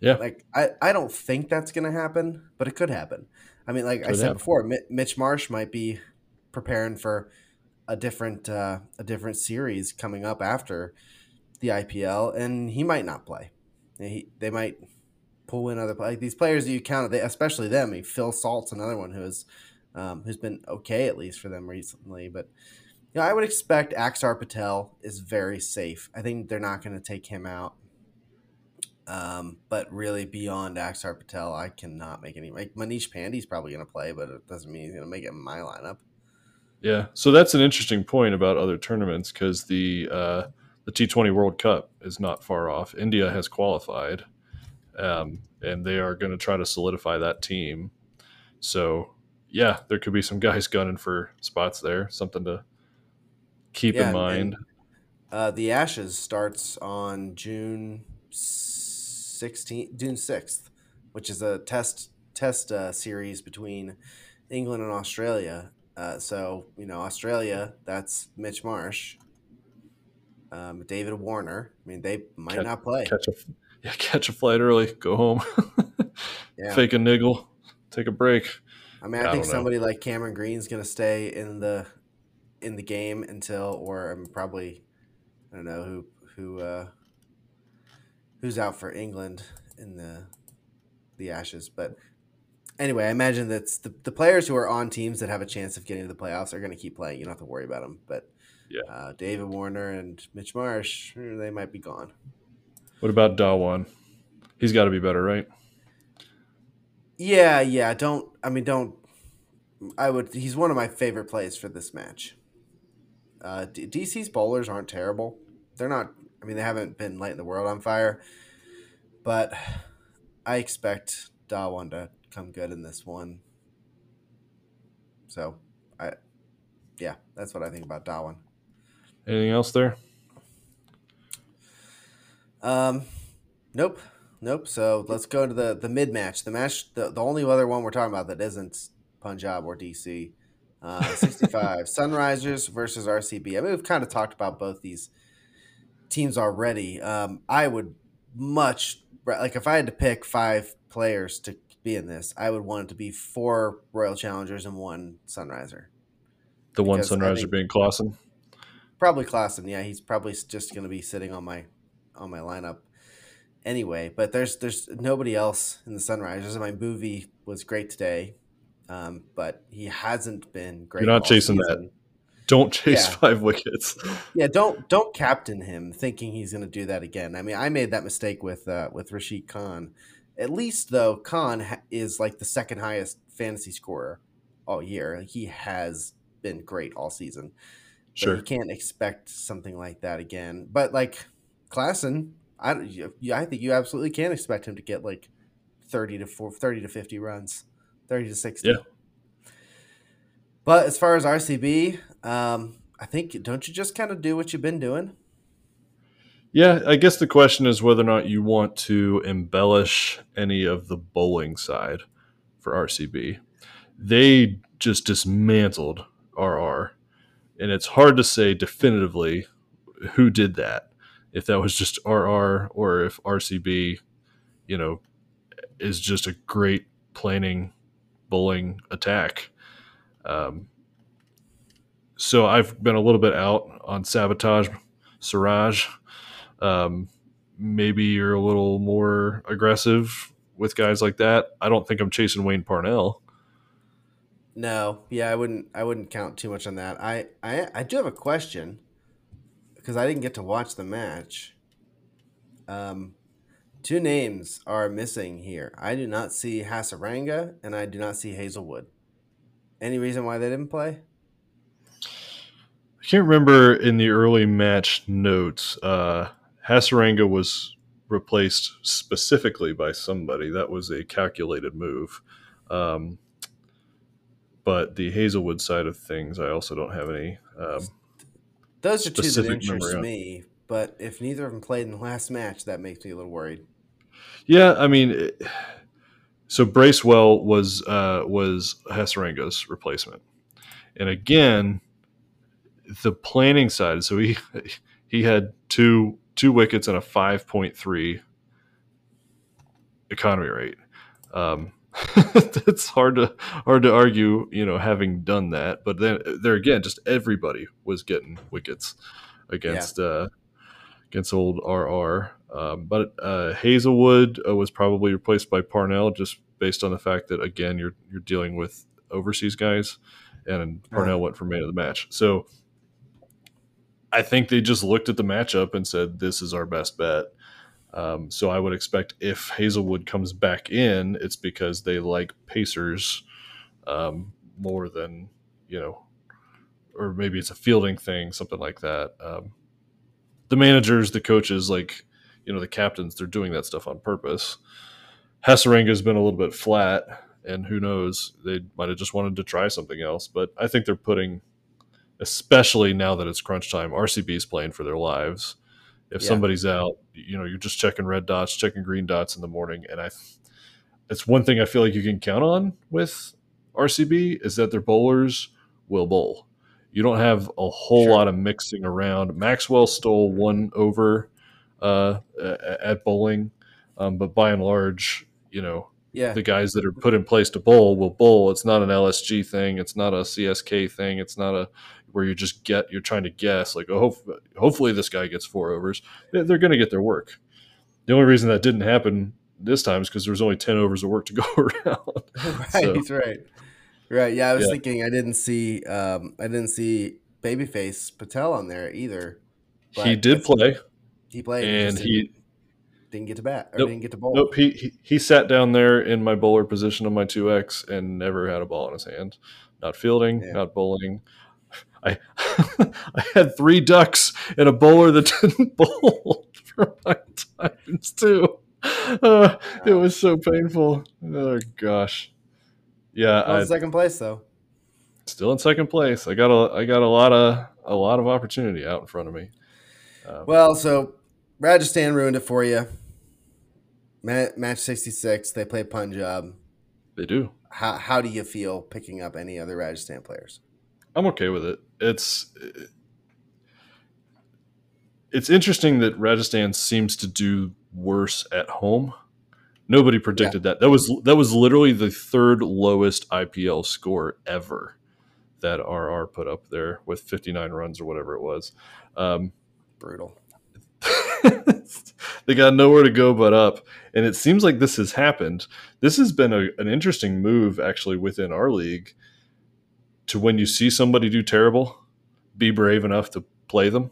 B: Yeah.
A: Like I, I don't think that's going to happen, but it could happen. I mean, like I said before, Mitch Marsh might be preparing for a different uh, a different series coming up after the IPL, and he might not play. He, they might pull in other like these players that you count, they, especially them. I mean, Phil Salt's another one who's um, who's been okay at least for them recently, but you know, I would expect Axar Patel is very safe. I think they're not going to take him out. Um, but really, beyond Axar Patel, I cannot make any. Like Manish Pandey's probably going to play, but it doesn't mean he's going to make it in my lineup.
B: Yeah, so that's an interesting point about other tournaments because the uh, the T Twenty World Cup is not far off. India has qualified, um, and they are going to try to solidify that team. So, yeah, there could be some guys gunning for spots there. Something to keep yeah, in mind. And,
A: uh, the Ashes starts on June 16th, June 6th, which is a test test uh, series between England and Australia. Uh, so you know, Australia, that's Mitch Marsh, um, David Warner. I mean, they might catch, not play.
B: Catch a yeah, catch a flight early, go home, yeah. fake a niggle, take a break.
A: I mean, I, I think somebody like Cameron Green's going to stay in the in the game until, or I'm probably, I don't know who who uh, who's out for England in the the Ashes. But anyway, I imagine that the, the players who are on teams that have a chance of getting to the playoffs are going to keep playing. You don't have to worry about them. But
B: yeah,
A: uh, David Warner and Mitch Marsh, eh, they might be gone.
B: What about Dhawan? He's got to be better, right?
A: Yeah, yeah. Don't I mean don't. I would. He's one of my favorite plays for this match. Uh, DC's bowlers aren't terrible. They're not I mean, they haven't been lighting the world on fire, but I expect Dhawan to come good in this one. So, I, yeah, that's what I think about Dhawan.
B: Anything else there?
A: Um, nope, nope. So let's go to the the mid match. The match, the, the only other one we're talking about that isn't Punjab or DC. Uh, 65 Sunrisers versus RCB. I mean, we've kind of talked about both these teams already. Um, I would much like if I had to pick five players to be in this, I would want it to be four Royal Challengers and one Sunriser.
B: The one Sunriser being Klaasen.
A: Probably Klaasen. Yeah, he's probably just going to be sitting on my on my lineup anyway. But there's there's nobody else in the Sunrisers. My Bhuvi was great today, um, but he hasn't been great.
B: You're not chasing season. that. Don't chase yeah. five wickets.
A: Yeah, don't don't captain him thinking he's going to do that again. I mean, I made that mistake with uh, with Rashid Khan. At least though, Khan ha- is like the second highest fantasy scorer all year. He has been great all season.
B: Sure,
A: you can't expect something like that again. But like Klaasen, I I think you absolutely can expect him to get like thirty to 4, 30 to fifty runs, thirty to sixty.
B: Yeah.
A: But as far as RCB, um, I think don't you just kind of do what you've been doing?
B: Yeah, I guess the question is whether or not you want to embellish any of the bowling side for RCB. They just dismantled RR, and it's hard to say definitively who did that. If that was just RR or if RCB, you know, is just a great planning bowling attack. Um, so I've been a little bit out on sabotage, Siraj. Um, maybe you're a little more aggressive with guys like that. I don't think I'm chasing Wayne Parnell.
A: No, yeah, I wouldn't. I wouldn't count too much on that. I I, I do have a question because I didn't get to watch the match. Um, two names are missing here. I do not see Hasaranga and I do not see Hazlewood. Any reason why they didn't play?
B: I can't remember in the early match notes. Uh, Hasaranga was replaced specifically by somebody. That was a calculated move. Um, but the Hazlewood side of things, I also don't have any. Um,
A: Those are two that interest me. But if neither of them played in the last match, that makes me a little worried.
B: Yeah, I mean, it, so Bracewell was uh, was Hasaranga's replacement, and again, the planning side. So he he had two two wickets and a five point three economy rate. Um, it's hard to hard to argue, you know, having done that. But then there again, just everybody was getting wickets against yeah. uh, against old RR. Um, but uh, Hazlewood uh, was probably replaced by Parnell just based on the fact that again you're you're dealing with overseas guys, and Parnell went for man of the match. So I think they just looked at the matchup and said this is our best bet. Um, so I would expect if Hazlewood comes back in, it's because they like Pacers um, more than you know, or maybe it's a fielding thing, something like that. Um, the managers, the coaches, like you know, the captains, they're doing that stuff on purpose. Hasaranga's been a little bit flat, and who knows, they might have just wanted to try something else. But I think they're putting, especially now that it's crunch time, RCB's playing for their lives if yeah. somebody's out, you know, you're just checking red dots, checking green dots in the morning, and I, it's one thing I feel like you can count on with RCB is that their bowlers will bowl. You don't have a whole sure. lot of mixing around. Maxwell stole one over uh, at bowling, um, but by and large, you know,
A: yeah.
B: the guys that are put in place to bowl will bowl. It's not an LSG thing. It's not a CSK thing. It's not a where you just get you're trying to guess like oh hopefully this guy gets four overs. They're going to get their work. The only reason that didn't happen this time is because there was only 10 overs of work to go around.
A: Right so, right. Right yeah i was yeah. thinking i didn't see um, i didn't see babyface patel on there either
B: he did play.
A: He played
B: and he
A: didn't get to bat or nope, didn't get to bowl.
B: Nope he, he he sat down there in my bowler position on my 2x and never had a ball in his hand. Not fielding yeah. not bowling I I had three ducks and a bowler that didn't bowl for my times too. Uh, it was so painful. Oh gosh. Yeah,
A: I, second place though.
B: Still in second place. I got a I got a lot of a lot of opportunity out in front of me.
A: Um, well, so Rajasthan ruined it for you. Match sixty six. They play Punjab.
B: They do.
A: How how do you feel picking up any other Rajasthan players?
B: I'm okay with it. It's it's interesting that Rajasthan seems to do worse at home. Nobody predicted yeah. that. That was that was literally the third lowest IPL score ever that RR put up there with 59 runs or whatever it was. Um,
A: Brutal.
B: they got nowhere to go but up, and it seems like this has happened. This has been a, an interesting move actually within our league to when you see somebody do terrible, be brave enough to play them.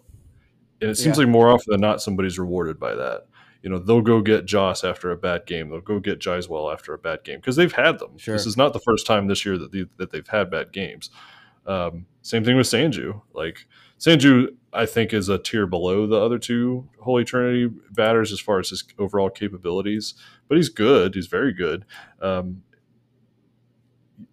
B: And it seems yeah. like more often than not, somebody's rewarded by that. You know, they'll go get Jos after a bad game. They'll go get Jaiswal after a bad game because they've had them. Sure. This is not the first time this year that, they, that they've had bad games. Um, same thing with Sanju. Like Sanju, I think, is a tier below the other two Holy Trinity batters as far as his overall capabilities, but he's good. He's very good. Um,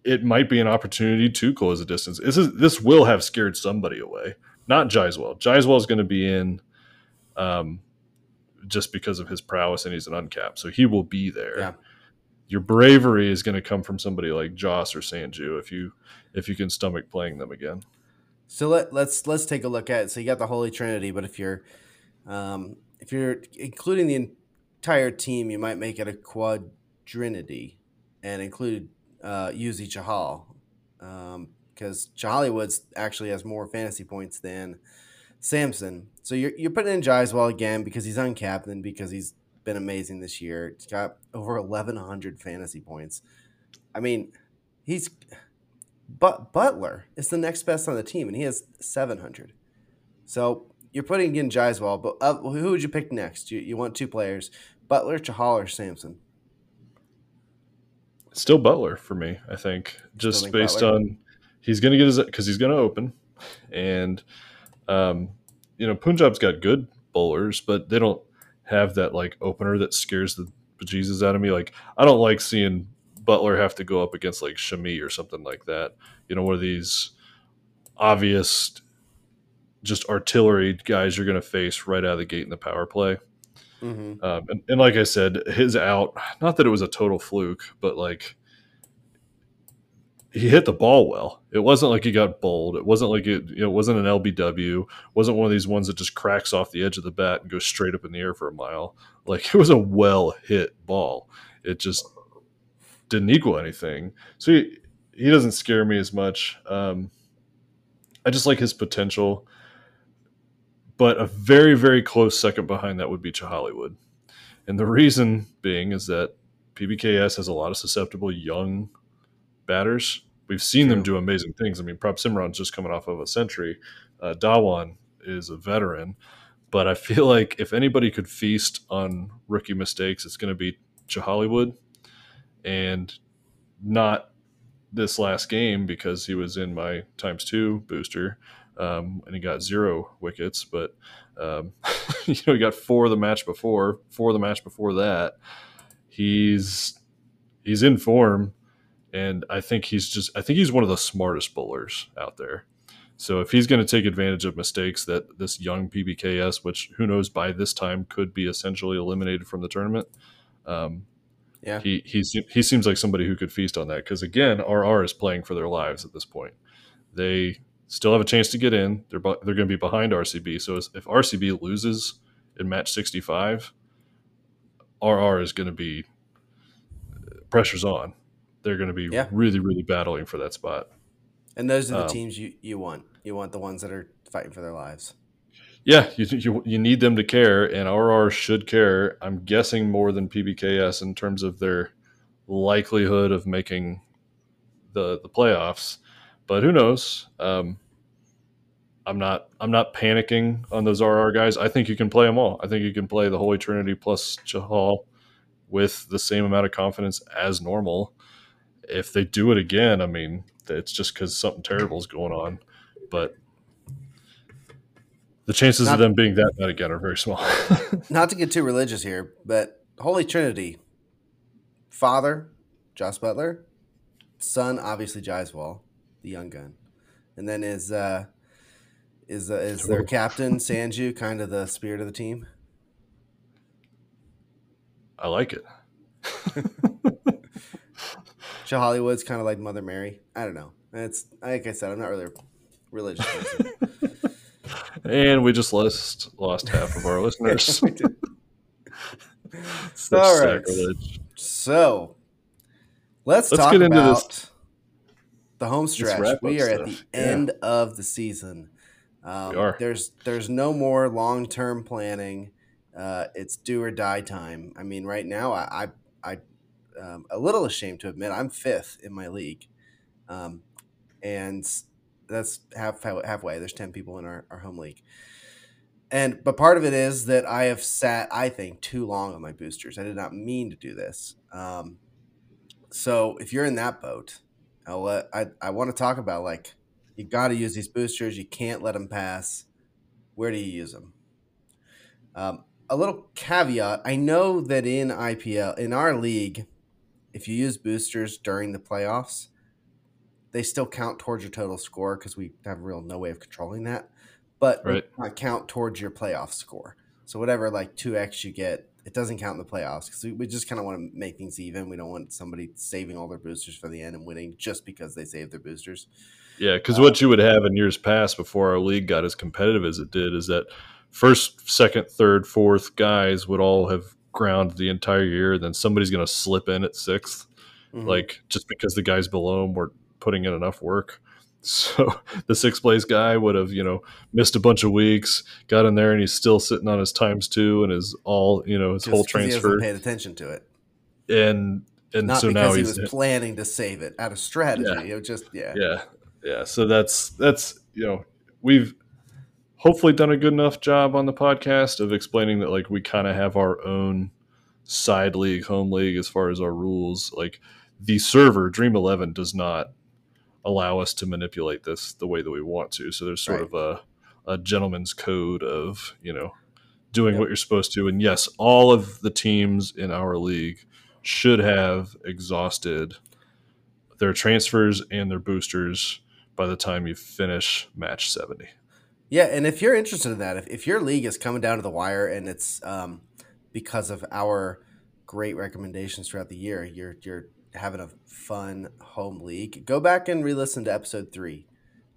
B: it might be an opportunity to close the distance. This is this will have scared somebody away. Not Jaiswal. Jaiswal is going to be in um, just because of his prowess and he's an uncapped, so he will be there.
A: Yeah.
B: Your bravery is going to come from somebody like Jos or Sanju if you if you can stomach playing them again.
A: So let, let's let's take a look at it. So you got the Holy Trinity, but if you're um, if you're including the entire team, you might make it a quadrinity and include uh, Yuzi Chahal because um, Hollywood's actually has more fantasy points than Samson. So you're, you're putting in Jaiswal again because he's uncapped and because he's been amazing this year. He's got over 1,100 fantasy points. I mean, he's but Buttler is the next best on the team, and he has 700. So you're putting in Jaiswal, but uh, who would you pick next? You, you want two players, Buttler, Chahal, or Samson?
B: Still Buttler for me, I think, just think based Buttler. on he's going to get his because he's going to open, and um, you know Punjab's got good bowlers, but they don't have that like opener that scares the bejesus out of me. Like I don't like seeing Buttler have to go up against like Shami or something like that. You know, one of these obvious just artillery guys you're going to face right out of the gate in the power play. Mm-hmm. Um, and, and, like I said, his out, not that it was a total fluke, but like he hit the ball well. It wasn't like he got bowled. It wasn't like it, you know, it wasn't an LBW. It wasn't one of these ones that just cracks off the edge of the bat and goes straight up in the air for a mile. Like it was a well hit ball. It just didn't equal anything. So he, he doesn't scare me as much. Um, I just like his potential but a very very close second behind that would be Hollywood, and the reason being is that PBKS has a lot of susceptible young batters. We've seen True. them do amazing things. I mean, Prabhsimran's just coming off of a century. Uh, Dhawan is a veteran, but I feel like if anybody could feast on rookie mistakes, it's going to be Hollywood, and not this last game because he was in my times two booster um, and he got zero wickets. But um, you know, he got four the match before, four the match before that. He's he's in form, and I think he's just I think he's one of the smartest bowlers out there. So if he's going to take advantage of mistakes that this young PBKS, which who knows by this time could be essentially eliminated from the tournament, um, yeah, he he's, he seems like somebody who could feast on that because again, RR is playing for their lives at this point. They still have a chance to get in. They're they're going to be behind RCB. So if RCB loses in match 65, RR is going to be pressure's on. They're going to be yeah. really really battling for that spot.
A: And those are the um, teams you you want. You want the ones that are fighting for their lives.
B: Yeah, you, you you need them to care, and RR should care. I'm guessing more than PBKS in terms of their likelihood of making the the playoffs but who knows? Um, I'm not I'm not panicking on those RR guys. I think you can play them all. I think you can play the Holy Trinity plus Chahal with the same amount of confidence as normal. If they do it again, I mean, it's just because something terrible is going on. But the chances not, of them being that bad again are very small.
A: not to get too religious here, but Holy Trinity, Father, Jos Buttler, Son, obviously Jaiswal, the young gun, and then is uh, is uh, is their captain Sanju kind of the spirit of the team?
B: I like it.
A: So Hollywood's kind of like Mother Mary. I don't know. It's like I said, I'm not really a religious person.
B: and we just lost lost half of our listeners.
A: All right. So let's, let's talk get into about this the home stretch. We are stuff. at the yeah. end of the season. Um, we are. There's there's no more long term planning. Uh, it's do or die time. I mean, right now I I, I um, a little ashamed to admit I'm fifth in my league, um, and that's half halfway. There's ten people in our, our home league, and but part of it is that I have sat I think too long on my boosters. I did not mean to do this. Um, so if you're in that boat, I'll let, I I want to talk about like You got to use these boosters. You can't let them pass. Where do you use them? Um, a little caveat I know that in IPL, in our league, if you use boosters during the playoffs, they still count towards your total score because we have real no way of controlling that, but right. count towards your playoff score. So whatever like two x you get, it doesn't count in the playoffs because we, we just kind of want to make things even. We don't want somebody saving all their boosters for the end and winning just because they saved their boosters.
B: Yeah, because uh, what you would have in years past before our league got as competitive as it did is that first, second, third, fourth guys would all have ground the entire year. Then somebody's going to slip in at 6th mm-hmm. like just because the guys below them were putting in enough work. So the sixth place guy would have, you know, missed a bunch of weeks, got in there, and he's still sitting on his times two and his all, you know, his whole transfer.
A: He paid attention to it,
B: and and
A: Not
B: so
A: now
B: he
A: was planning to save it out of strategy. Yeah. It was just yeah,
B: yeah, yeah. So that's that's you know we've hopefully done a good enough job on the podcast of explaining that like we kind of have our own side league, home league as far as our rules. Like the server Dream Eleven does not allow us to manipulate this the way that we want to. So there's sort right. of a, a gentleman's code of, you know, doing yep. what you're supposed to. And yes, all of the teams in our league should have exhausted their transfers and their boosters by the time you finish match 70.
A: Yeah, and if you're interested in that, if, if your league is coming down to the wire and it's um, because of our great recommendations throughout the year, you're you're having a fun home league, go back and re-listen to episode three,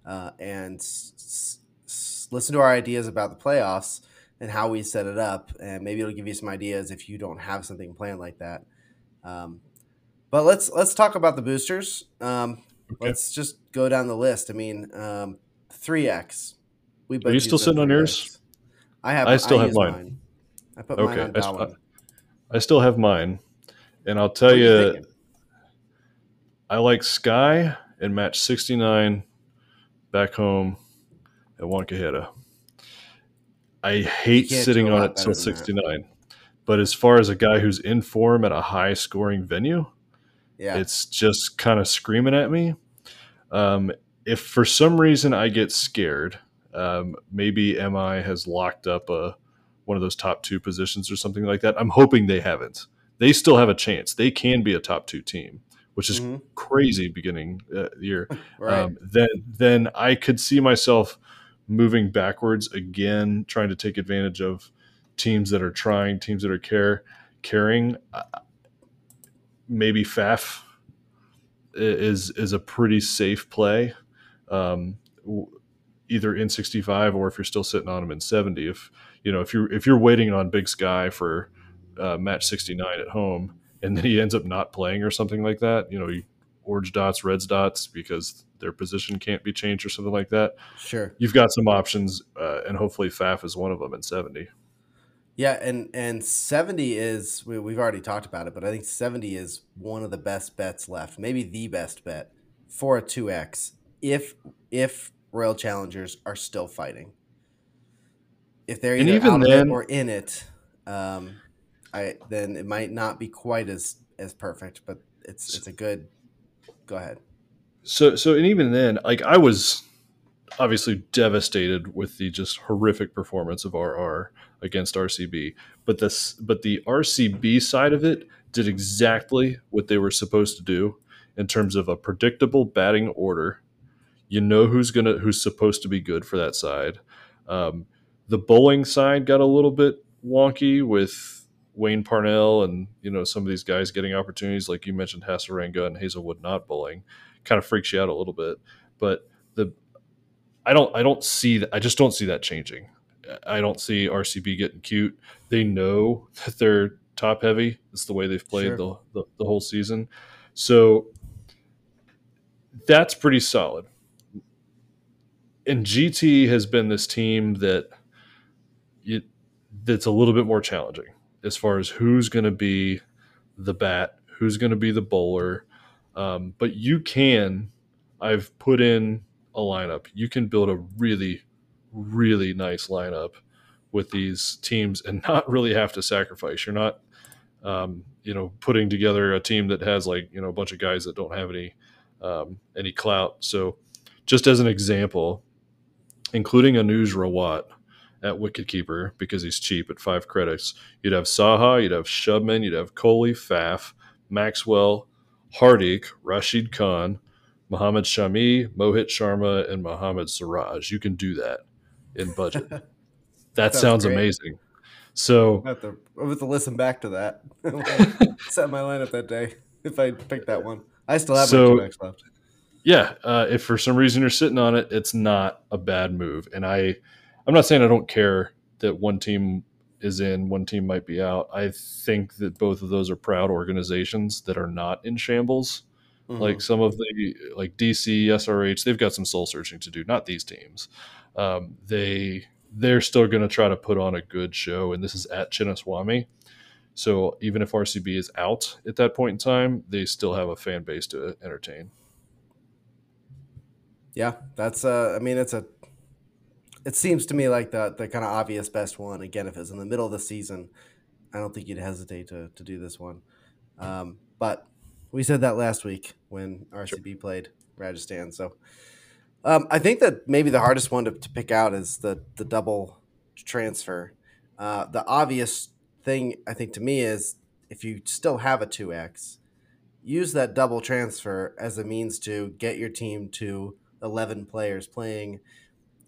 A: uh, and s- s- listen to our ideas about the playoffs and how we set it up, and maybe it'll give you some ideas if you don't have something planned like that. Um, but let's let's talk about the boosters. Um, okay. Let's just go down the list. I mean, um, three X.
B: We are you still sitting on yours?
A: I have.
B: I still I have mine. mine.
A: I put okay. mine on.
B: I, I still have mine, and I'll tell you, you I like Sky in match 69 back home at Wankhede. I hate sitting on it till 69. But as far as a guy who's in form at a high scoring venue, yeah. it's just kind of screaming at me. Um, if for some reason I get scared, um, maybe MI has locked up a one of those top two positions or something like that. I'm hoping they haven't. They still have a chance. They can be a top two team which is mm-hmm. crazy beginning uh, year. right. Um, then then I could see myself moving backwards again, trying to take advantage of teams that are trying, teams that are care caring. Uh, maybe Faf is is a pretty safe play, um, either in sixty five or if you're still sitting on them in seventy. If you know if you're if you're waiting on Big Sky for uh, match sixty nine at home and then he ends up not playing or something like that. You know, orange dots, reds dots because their position can't be changed or something like that.
A: Sure,
B: you've got some options, uh, and hopefully Faf is one of them in seventy.
A: Yeah, and and seventy is we, we've already talked about it, but I think seventy is one of the best bets left, maybe the best bet for a two X if if Royal Challengers are still fighting. If they're either even out then, or in it, um, I then it might not be quite as as perfect, but it's it's a good. Go ahead.
B: So so and even then, like I was obviously devastated with the just horrific performance of RR against RCB, but this but the RCB side of it did exactly what they were supposed to do in terms of a predictable batting order. You know who's gonna who's supposed to be good for that side. Um, the bowling side got a little bit wonky with Wayne Parnell and you know some of these guys getting opportunities like you mentioned Hasaranga and Hazlewood not bowling kind of freaks you out a little bit. But the I don't I don't see that I just don't see that changing. I don't see RCB getting cute. They know that they're top heavy. It's the way they've played sure. the, the, the whole season. So that's pretty solid. And GT has been this team that it, that's a little bit more challenging as far as who's going to be the bat, who's going to be the bowler. Um, but you can, I've put in a lineup. You can build a really, really nice lineup with these teams and not really have to sacrifice. You're not, um, you know, putting together a team that has like, you know, a bunch of guys that don't have any, um, any clout. So just as an example, including Anuj Rawat at wicketkeeper because he's cheap at five credits. You'd have Saha, you'd have Shubman, you'd have Kohli, Faf, Maxwell, Hardik, Rashid Khan, Muhammad Shami, Mohit Sharma, and Mohammad Siraj. You can do that in budget. that sounds great. amazing. So
A: I have, to, have to listen back to that. Set my lineup that day if I pick that one. I still have so, my two left.
B: Yeah, uh, if for some reason you're sitting on it, it's not a bad move. And I, I'm not saying I don't care that one team is in, one team might be out. I think that both of those are proud organizations that are not in shambles. Mm-hmm. Like some of the like DC, SRH, they've got some soul searching to do. Not these teams. Um, they they're still going to try to put on a good show, and this is at Chinnaswamy. So even if RCB is out at that point in time, they still have a fan base to entertain.
A: Yeah, that's uh I mean it's a it seems to me like the the kind of obvious best one. Again, if it's in the middle of the season, I don't think you'd hesitate to to do this one. Um, but we said that last week when RCB sure. played Rajasthan. So um, I think that maybe the hardest one to, to pick out is the the double transfer. Uh, the obvious thing I think to me is if you still have a two X, use that double transfer as a means to get your team to 11 players playing,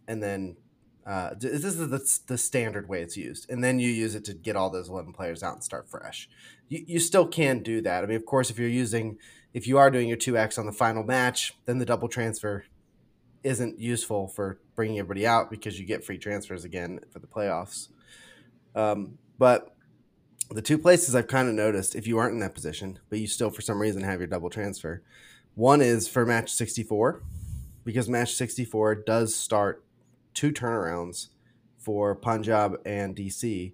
A: and then uh, this is the, the standard way it's used. And then you use it to get all those 11 players out and start fresh. You, you still can do that. I mean, of course, if you're using, if you are doing your 2X on the final match, then the double transfer isn't useful for bringing everybody out because you get free transfers again for the playoffs. Um, but the two places I've kind of noticed, if you aren't in that position, but you still for some reason have your double transfer, one is for match 64 because match 64 does start two turnarounds for Punjab and DC.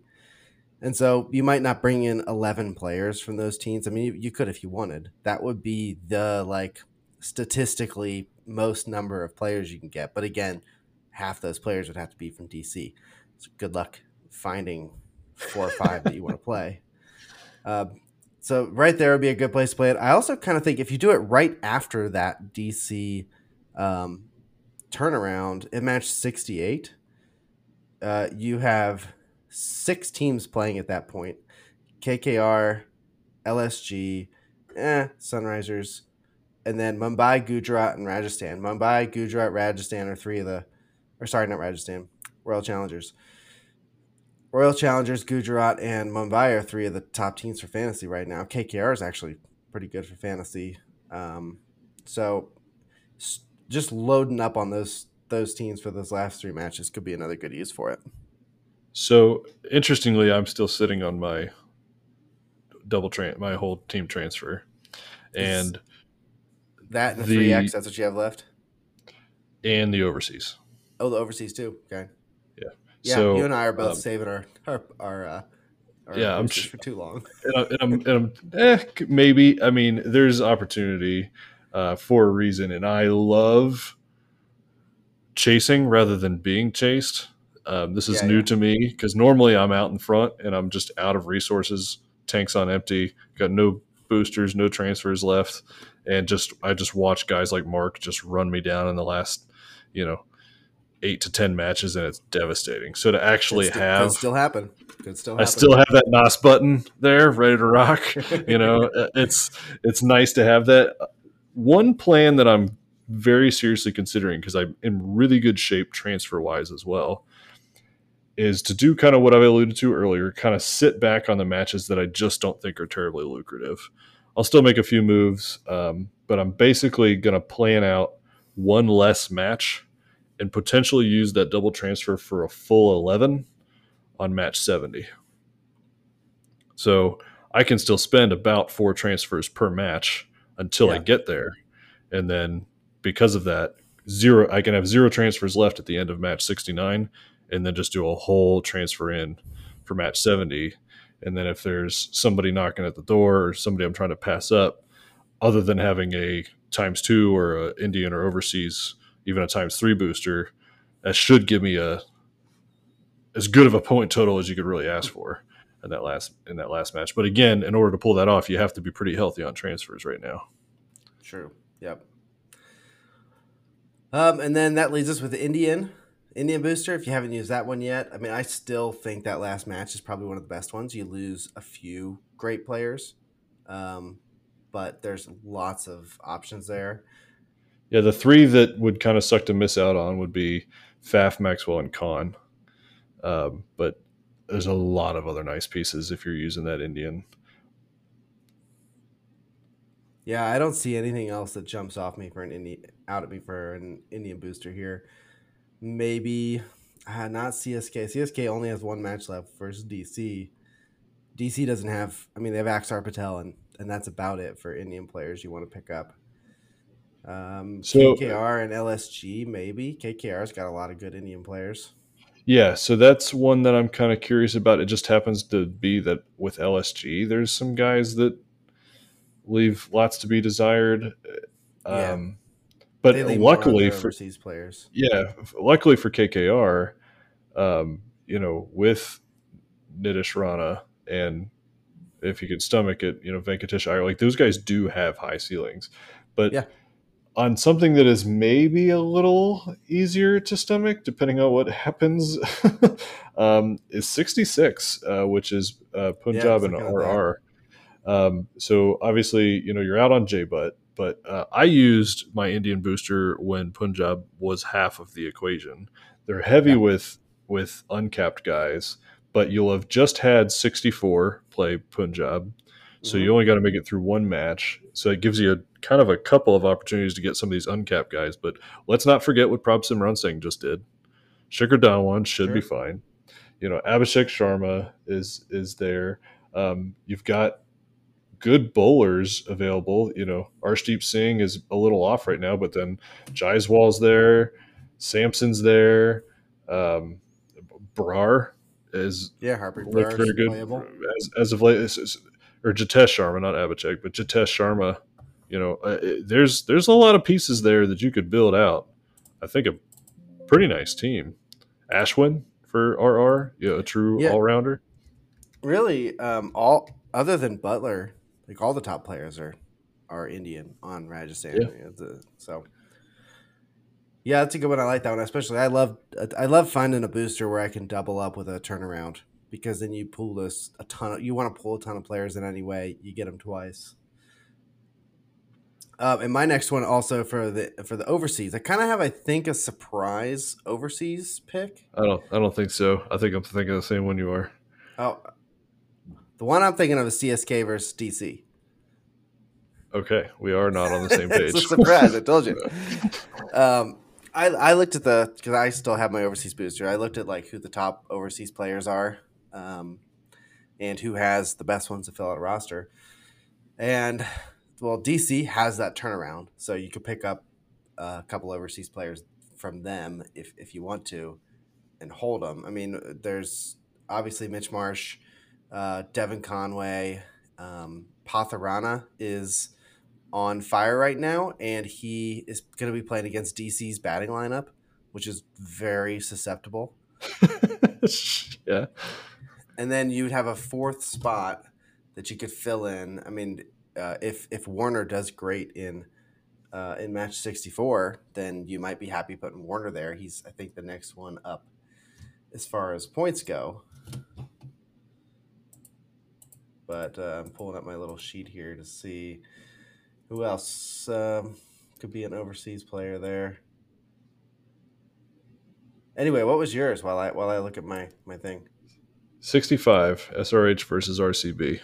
A: And so you might not bring in 11 players from those teams. I mean, you, you could if you wanted. That would be the like statistically most number of players you can get. But again, half those players would have to be from DC. So good luck finding four or five that you want to play. Uh, so right there would be a good place to play it. I also kind of think if you do it right after that DC um, turnaround in match 68, uh, you have six teams playing at that point KKR, LSG, eh, Sunrisers, and then Mumbai, Gujarat, and Rajasthan. Mumbai, Gujarat, Rajasthan are three of the, or sorry, not Rajasthan, Royal Challengers. Royal Challengers, Gujarat, and Mumbai are three of the top teams for fantasy right now. KKR is actually pretty good for fantasy. Um, so just loading up on those those teams for those last three matches could be another good use for it.
B: So interestingly, I'm still sitting on my double train, my whole team transfer, and
A: that and the three X. That's what you have left,
B: and the overseas.
A: Oh, the overseas too. Okay.
B: Yeah.
A: Yeah. So, you and I are both um, saving our our our. Uh,
B: yeah, I'm
A: for too long.
B: and, I, and I'm, and I'm eh, maybe. I mean, there's opportunity uh, for a reason. And I love chasing rather than being chased. Um, this is yeah, new yeah. to me because normally I'm out in front and I'm just out of resources, tanks on empty, got no boosters, no transfers left, and just I just watch guys like Mark just run me down in the last, you know, eight to ten matches, and it's devastating. So to actually
A: could
B: have
A: could still happen, could still
B: happen. I still have that NOS button there, ready to rock. you know, it's it's nice to have that one plan that I'm very seriously considering because I'm in really good shape transfer wise as well is to do kind of what I alluded to earlier, kind of sit back on the matches that I just don't think are terribly lucrative. I'll still make a few moves, um, but I'm basically going to plan out one less match and potentially use that double transfer for a full 11 on match 70. So I can still spend about four transfers per match until yeah. I get there. And then because of that, zero I can have zero transfers left at the end of match 69 and then just do a whole transfer in for match 70. And then if there's somebody knocking at the door or somebody I'm trying to pass up, other than having a times two or a Indian or overseas, even a times three booster, that should give me a as good of a point total as you could really ask for in that last in that last match. But again, in order to pull that off, you have to be pretty healthy on transfers right now.
A: True. Yep. Um, and then that leads us with the Indian Indian booster. If you haven't used that one yet, I mean, I still think that last match is probably one of the best ones. You lose a few great players, um, but there's lots of options there.
B: Yeah, the three that would kind of suck to miss out on would be Faf, Maxwell, and Khan. Um, but there's a lot of other nice pieces if you're using that Indian.
A: Yeah, I don't see anything else that jumps off me for an Indian out at me for an Indian booster here. Maybe uh, not CSK. CSK only has one match left versus DC. DC doesn't have. I mean, they have Axar Patel, and and that's about it for Indian players you want to pick up. Um, so, KKR and LSG maybe. KKR's got a lot of good Indian players.
B: Yeah, so that's one that I'm kind of curious about. It just happens to be that with LSG, there's some guys that leave lots to be desired. Yeah. Um, but luckily for
A: overseas players,
B: yeah, luckily for KKR, um, you know, with Nitish Rana and if you can stomach it, you know, Venkatesh Iyer, like those guys do have high ceilings. But yeah on something that is maybe a little easier to stomach, depending on what happens, um, is 66, uh, which is uh, Punjab yeah, and RR. Um, so obviously, you know, you're out on J Butt, but uh, I used my Indian booster when Punjab was half of the equation. They're heavy yeah. with with uncapped guys, but you'll have just had 64 play Punjab. So mm-hmm. you only got to make it through one match. So it gives you a kind of a couple of opportunities to get some of these uncapped guys. But let's not forget what Prabhsimran just did. Shikhar Dhawan should sure. be fine. You know, Abhishek Sharma is is there. Um, you've got good bowlers available. You know, Arshdeep Singh is a little off right now, but then Jaiswal's there, Samson's there, um, Brar is
A: yeah, Harpreet looked very good
B: as, as, of late. Or Jitesh Sharma, not Abhishek, but Jitesh Sharma you know, uh, there's there's a lot of pieces there that you could build out. I think a pretty nice team. Ashwin for RR, yeah, a true yeah. all rounder.
A: Really, um, all other than Buttler, like all the top players are are Indian on Rajasthan. Yeah. So yeah, that's a good one. I like that one, especially. I love I love finding a booster where I can double up with a turnaround because then you pull this a ton of you want to pull a ton of players in any way you get them twice. Um, and my next one also for the for the overseas. I kind of have, I think, a surprise overseas pick.
B: I don't, I don't think so. I think I'm thinking the same one you are.
A: Oh, the one I'm thinking of is CSK versus DC.
B: Okay, we are not on the same page.
A: it's a surprise. I told you. Um, I I looked at the because I still have my overseas booster. I looked at like who the top overseas players are, um, and who has the best ones to fill out a roster, and well, DC has that turnaround, so you could pick up a couple overseas players from them if if you want to, and hold them. I mean, there's obviously Mitch Marsh, uh, Devon Conway, um, Pathirana is on fire right now, and he is going to be playing against DC's batting lineup, which is very susceptible.
B: yeah.
A: And then you'd have a fourth spot that you could fill in. I mean, uh, if if Warner does great in uh, in match 64, then you might be happy putting Warner there. He's I think the next one up as far as points go. But uh, I'm pulling up my little sheet here to see who else um, could be an overseas player there. Anyway, what was yours while I while I look at my my thing?
B: 65 SRH versus RCB.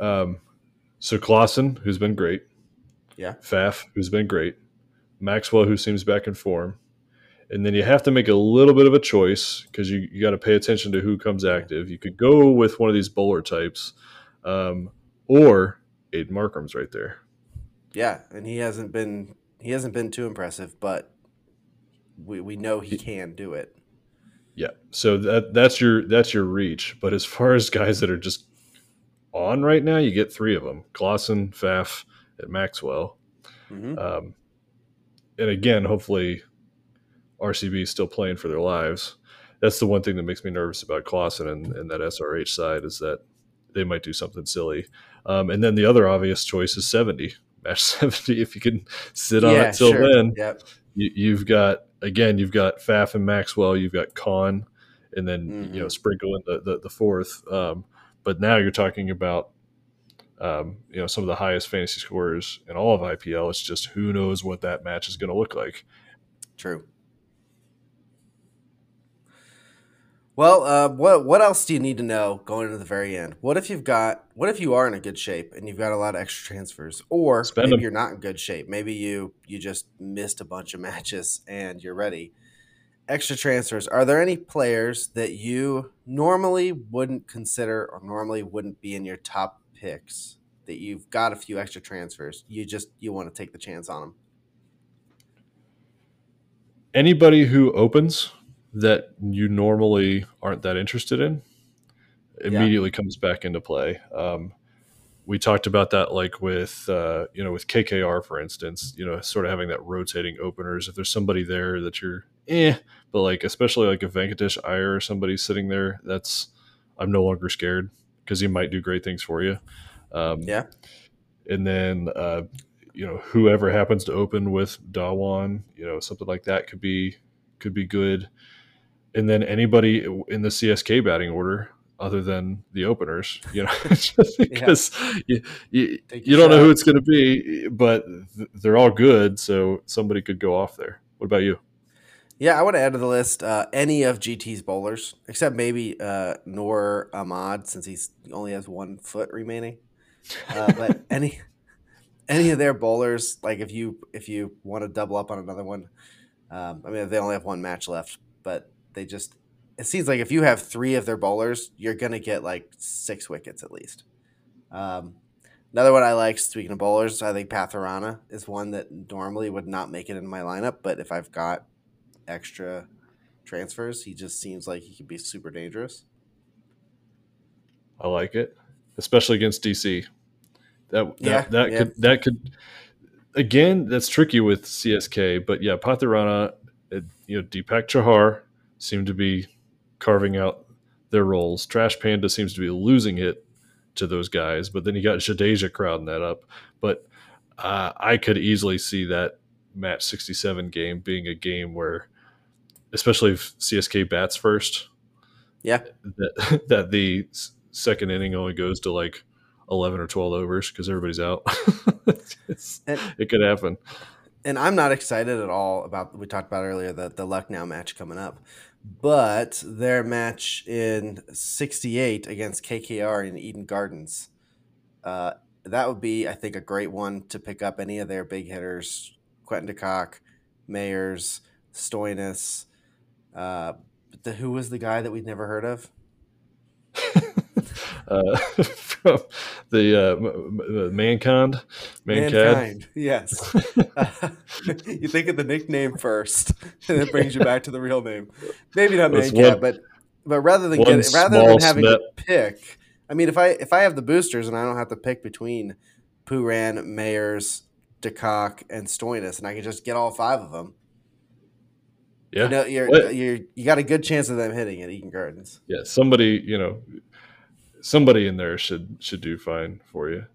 B: Um, so Klaasen, who's been great.
A: Yeah.
B: Faf, who's been great. Maxwell, who seems back in form. And then you have to make a little bit of a choice because you, you got to pay attention to who comes active. You could go with one of these bowler types, um, or Aiden Markram's right there.
A: Yeah, and he hasn't been he hasn't been too impressive, but we, we know he can do it.
B: Yeah, so that that's your that's your reach. But as far as guys that are just on right now, you get three of them: Klaasen, Faf, and Maxwell. Mm-hmm. Um, and again, hopefully, RCB is still playing for their lives. That's the one thing that makes me nervous about Klaasen and, and that SRH side is that they might do something silly. Um, and then the other obvious choice is 70, match 70 if you can sit on yeah, it till sure. then. Yep. You, have got again, you've got Faf and Maxwell, you've got Khan, and then mm-hmm. you know sprinkle in the the, the fourth. Um, but now you're talking about um, you know some of the highest fantasy scorers in all of IPL. It's just who knows what that match is going to look like.
A: True. Well, uh, what what else do you need to know going into the very end? What if you've got what if you are in a good shape and you've got a lot of extra transfers, or Spend maybe them. you're not in good shape? Maybe you you just missed a bunch of matches and you're ready. Extra transfers. Are there any players that you normally wouldn't consider or normally wouldn't be in your top picks that you've got a few extra transfers? You just you want to take the chance on them.
B: Anybody who opens that you normally aren't that interested in immediately yeah. comes back into play. Um, we talked about that like with uh, you know with KKR for instance, you know, sort of having that rotating openers. If there's somebody there that you're eh, but like especially like a Venkatesh Iyer or somebody sitting there, that's I'm no longer scared because he might do great things for you.
A: Um, yeah.
B: And then uh, you know whoever happens to open with Dhawan, you know something like that could be could be good and then anybody in the CSK batting order other than the openers, you know, because yeah. you, you, you don't know who it's going to be, but th- they're all good. So somebody could go off there. What about you?
A: Yeah, I want to add to the list uh, any of GT's bowlers, except maybe uh, Noor Ahmad, since he only has one foot remaining. Uh, but any any of their bowlers, like if you if you want to double up on another one, um, I mean they only have one match left, but they just it seems like if you have three of their bowlers, you're gonna get like six wickets at least. Um, another one I like, speaking of bowlers, I think Pathirana is one that normally would not make it in my lineup, but if I've got extra transfers, he just seems like he could be super dangerous.
B: I like it, especially against DC. That that, yeah, that yeah. could that could again that's tricky with CSK, but yeah, Pathirana, you know, Deepak Chahar seem to be carving out their roles. Trash Panda seems to be losing it to those guys, but then you got Jadeja crowding that up. But uh, I could easily see that match 67 game being a game where, especially if CSK bats first,
A: yeah,
B: that, that the second inning only goes to like 11 or 12 overs because everybody's out. and, it could happen.
A: And I'm not excited at all about we talked about earlier the the Lucknow match coming up but their match in 68 against KKR in Eden Gardens, uh, that would be, I think, a great one to pick up any of their big hitters Quinton de Kock, Mayers, Stoinis. Uh, the, who was the guy that we'd never heard of?
B: uh, from the uh, mankind,
A: mankind. mankind yes. you think of the nickname first, and it brings you back to the real name. Maybe not mankind, but but rather than get rather than having to pick, I mean, if I if I have the boosters and I don't have to pick between Pooran, Mayers, de Kock, and Stoinis, and I can just get all five of them. Yeah, you know, you're, you're you got a good chance of them hitting at Eden Gardens.
B: Yeah, somebody you know somebody in there should should do fine for you.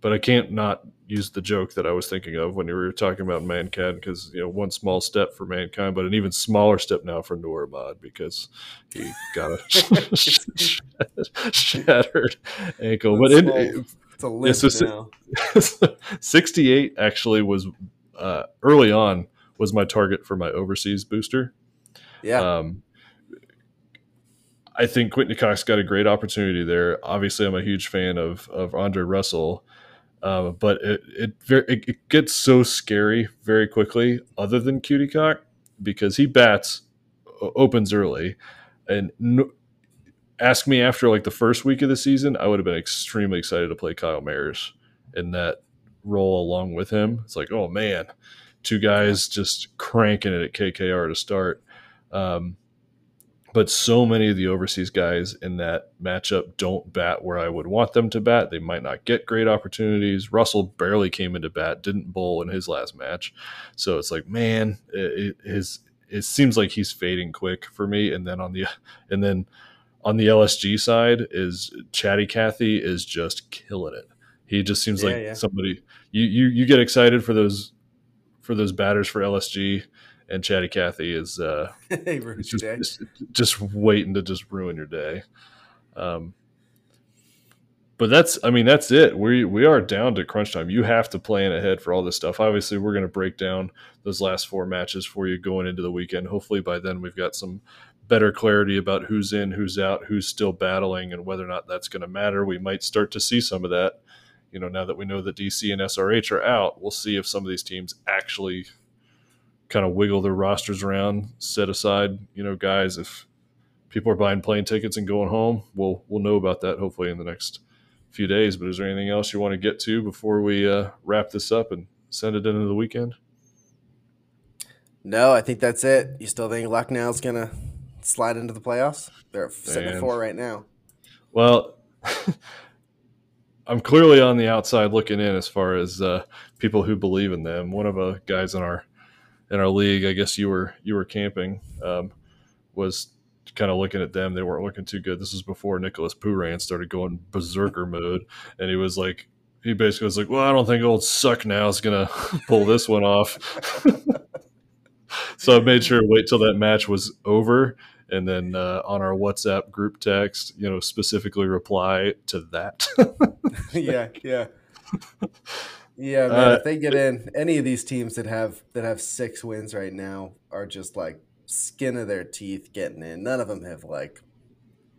B: But I can't not use the joke that I was thinking of when you were talking about mankind because you know one small step for mankind, but an even smaller step now for Noor because he got a shattered ankle. That's but it, it's a limp so, now. Sixty-eight actually was uh, early on was my target for my overseas booster.
A: Yeah. Um,
B: I think Quinton Cox got a great opportunity there. Obviously, I'm a huge fan of of Andre Russell, uh, but it it, it it gets so scary very quickly. Other than Cutie Cock, because he bats opens early, and no, ask me after like the first week of the season, I would have been extremely excited to play Kyle Mayers in that role along with him. It's like, oh man, two guys just cranking it at KKR to start. Um, but so many of the overseas guys in that matchup don't bat where I would want them to bat. They might not get great opportunities. Russell barely came into bat, didn't bowl in his last match, so it's like, man, it, it, his it seems like he's fading quick for me. And then on the and then on the LSG side is Chatty Cathy is just killing it. He just seems yeah, like yeah. somebody you, you you get excited for those for those batters for LSG, and Chatty Cathy is uh, just, just, just, waiting to just ruin your day. Um, but that's I mean that's it. We we are down to crunch time. You have to plan ahead for all this stuff. Obviously, we're going to break down those last four matches for you going into the weekend. Hopefully, by then we've got some better clarity about who's in, who's out, who's still battling, and whether or not that's going to matter. We might start to see some of that. You know, now that we know that DC and SRH are out, we'll see if some of these teams actually kind of wiggle their rosters around, set aside, you know, guys. If people are buying plane tickets and going home, we'll we'll know about that hopefully in the next few days. But is there anything else you want to get to before we uh, wrap this up and send it into the weekend?
A: No, I think that's it. You still think Lucknow's gonna slide into the playoffs? They're sitting at four right now.
B: Well, I'm clearly on the outside looking in as far as uh, people who believe in them. One of the guys in our in our league, I guess you were you were camping, um, was kind of looking at them. They weren't looking too good. This was before Nicholas Pooran started going berserker mode, and he was like, he basically was like, "Well, I don't think old suck now is gonna pull this one off." so I made sure to wait till that match was over, and then uh, on our WhatsApp group text, you know, specifically reply to that.
A: yeah, yeah. Yeah, man. Uh, if they get in, any of these teams that have that have six wins right now are just like skin of their teeth getting in. None of them have like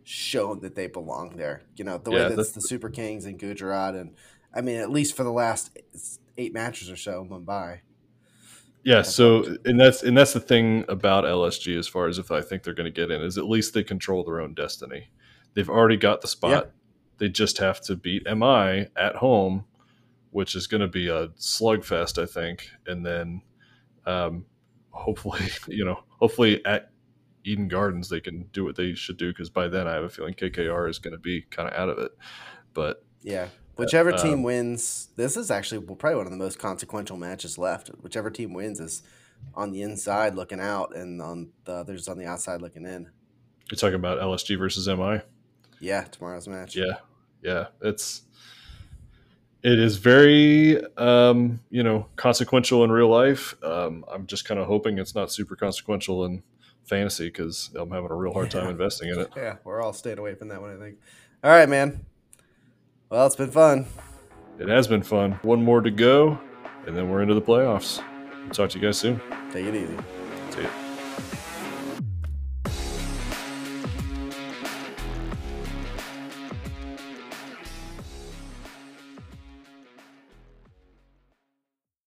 A: shown that they belong there. You know, the yeah, way that's the Super Kings and Gujarat, and I mean, at least for the last eight matches or so, Mumbai.
B: Yeah, so and that's and that's the thing about LSG as far as if I think they're going to get in is at least they control their own destiny. They've already got the spot. Yeah. They just have to beat MI at home which is going to be a slugfest, I think. And then um, hopefully, you know, hopefully at Eden Gardens they can do what they should do because by then I have a feeling KKR is going to be kind of out of it. But
A: yeah, whichever uh, team um, wins, this is actually probably one of the most consequential matches left. Whichever team wins is on the inside looking out, and on the others on the outside looking in.
B: You're talking about LSG versus MI.
A: Yeah, tomorrow's match.
B: Yeah, yeah, it's it is very um, you know consequential in real life. Um, I'm just kind of hoping it's not super consequential in fantasy because I'm having a real hard time investing in it.
A: Yeah, we're all staying away from that one. I think. All right, man. Well, it's been fun.
B: It has been fun. One more to go, and then we're into the playoffs. talk to you guys soon.
A: Take it easy.
B: See.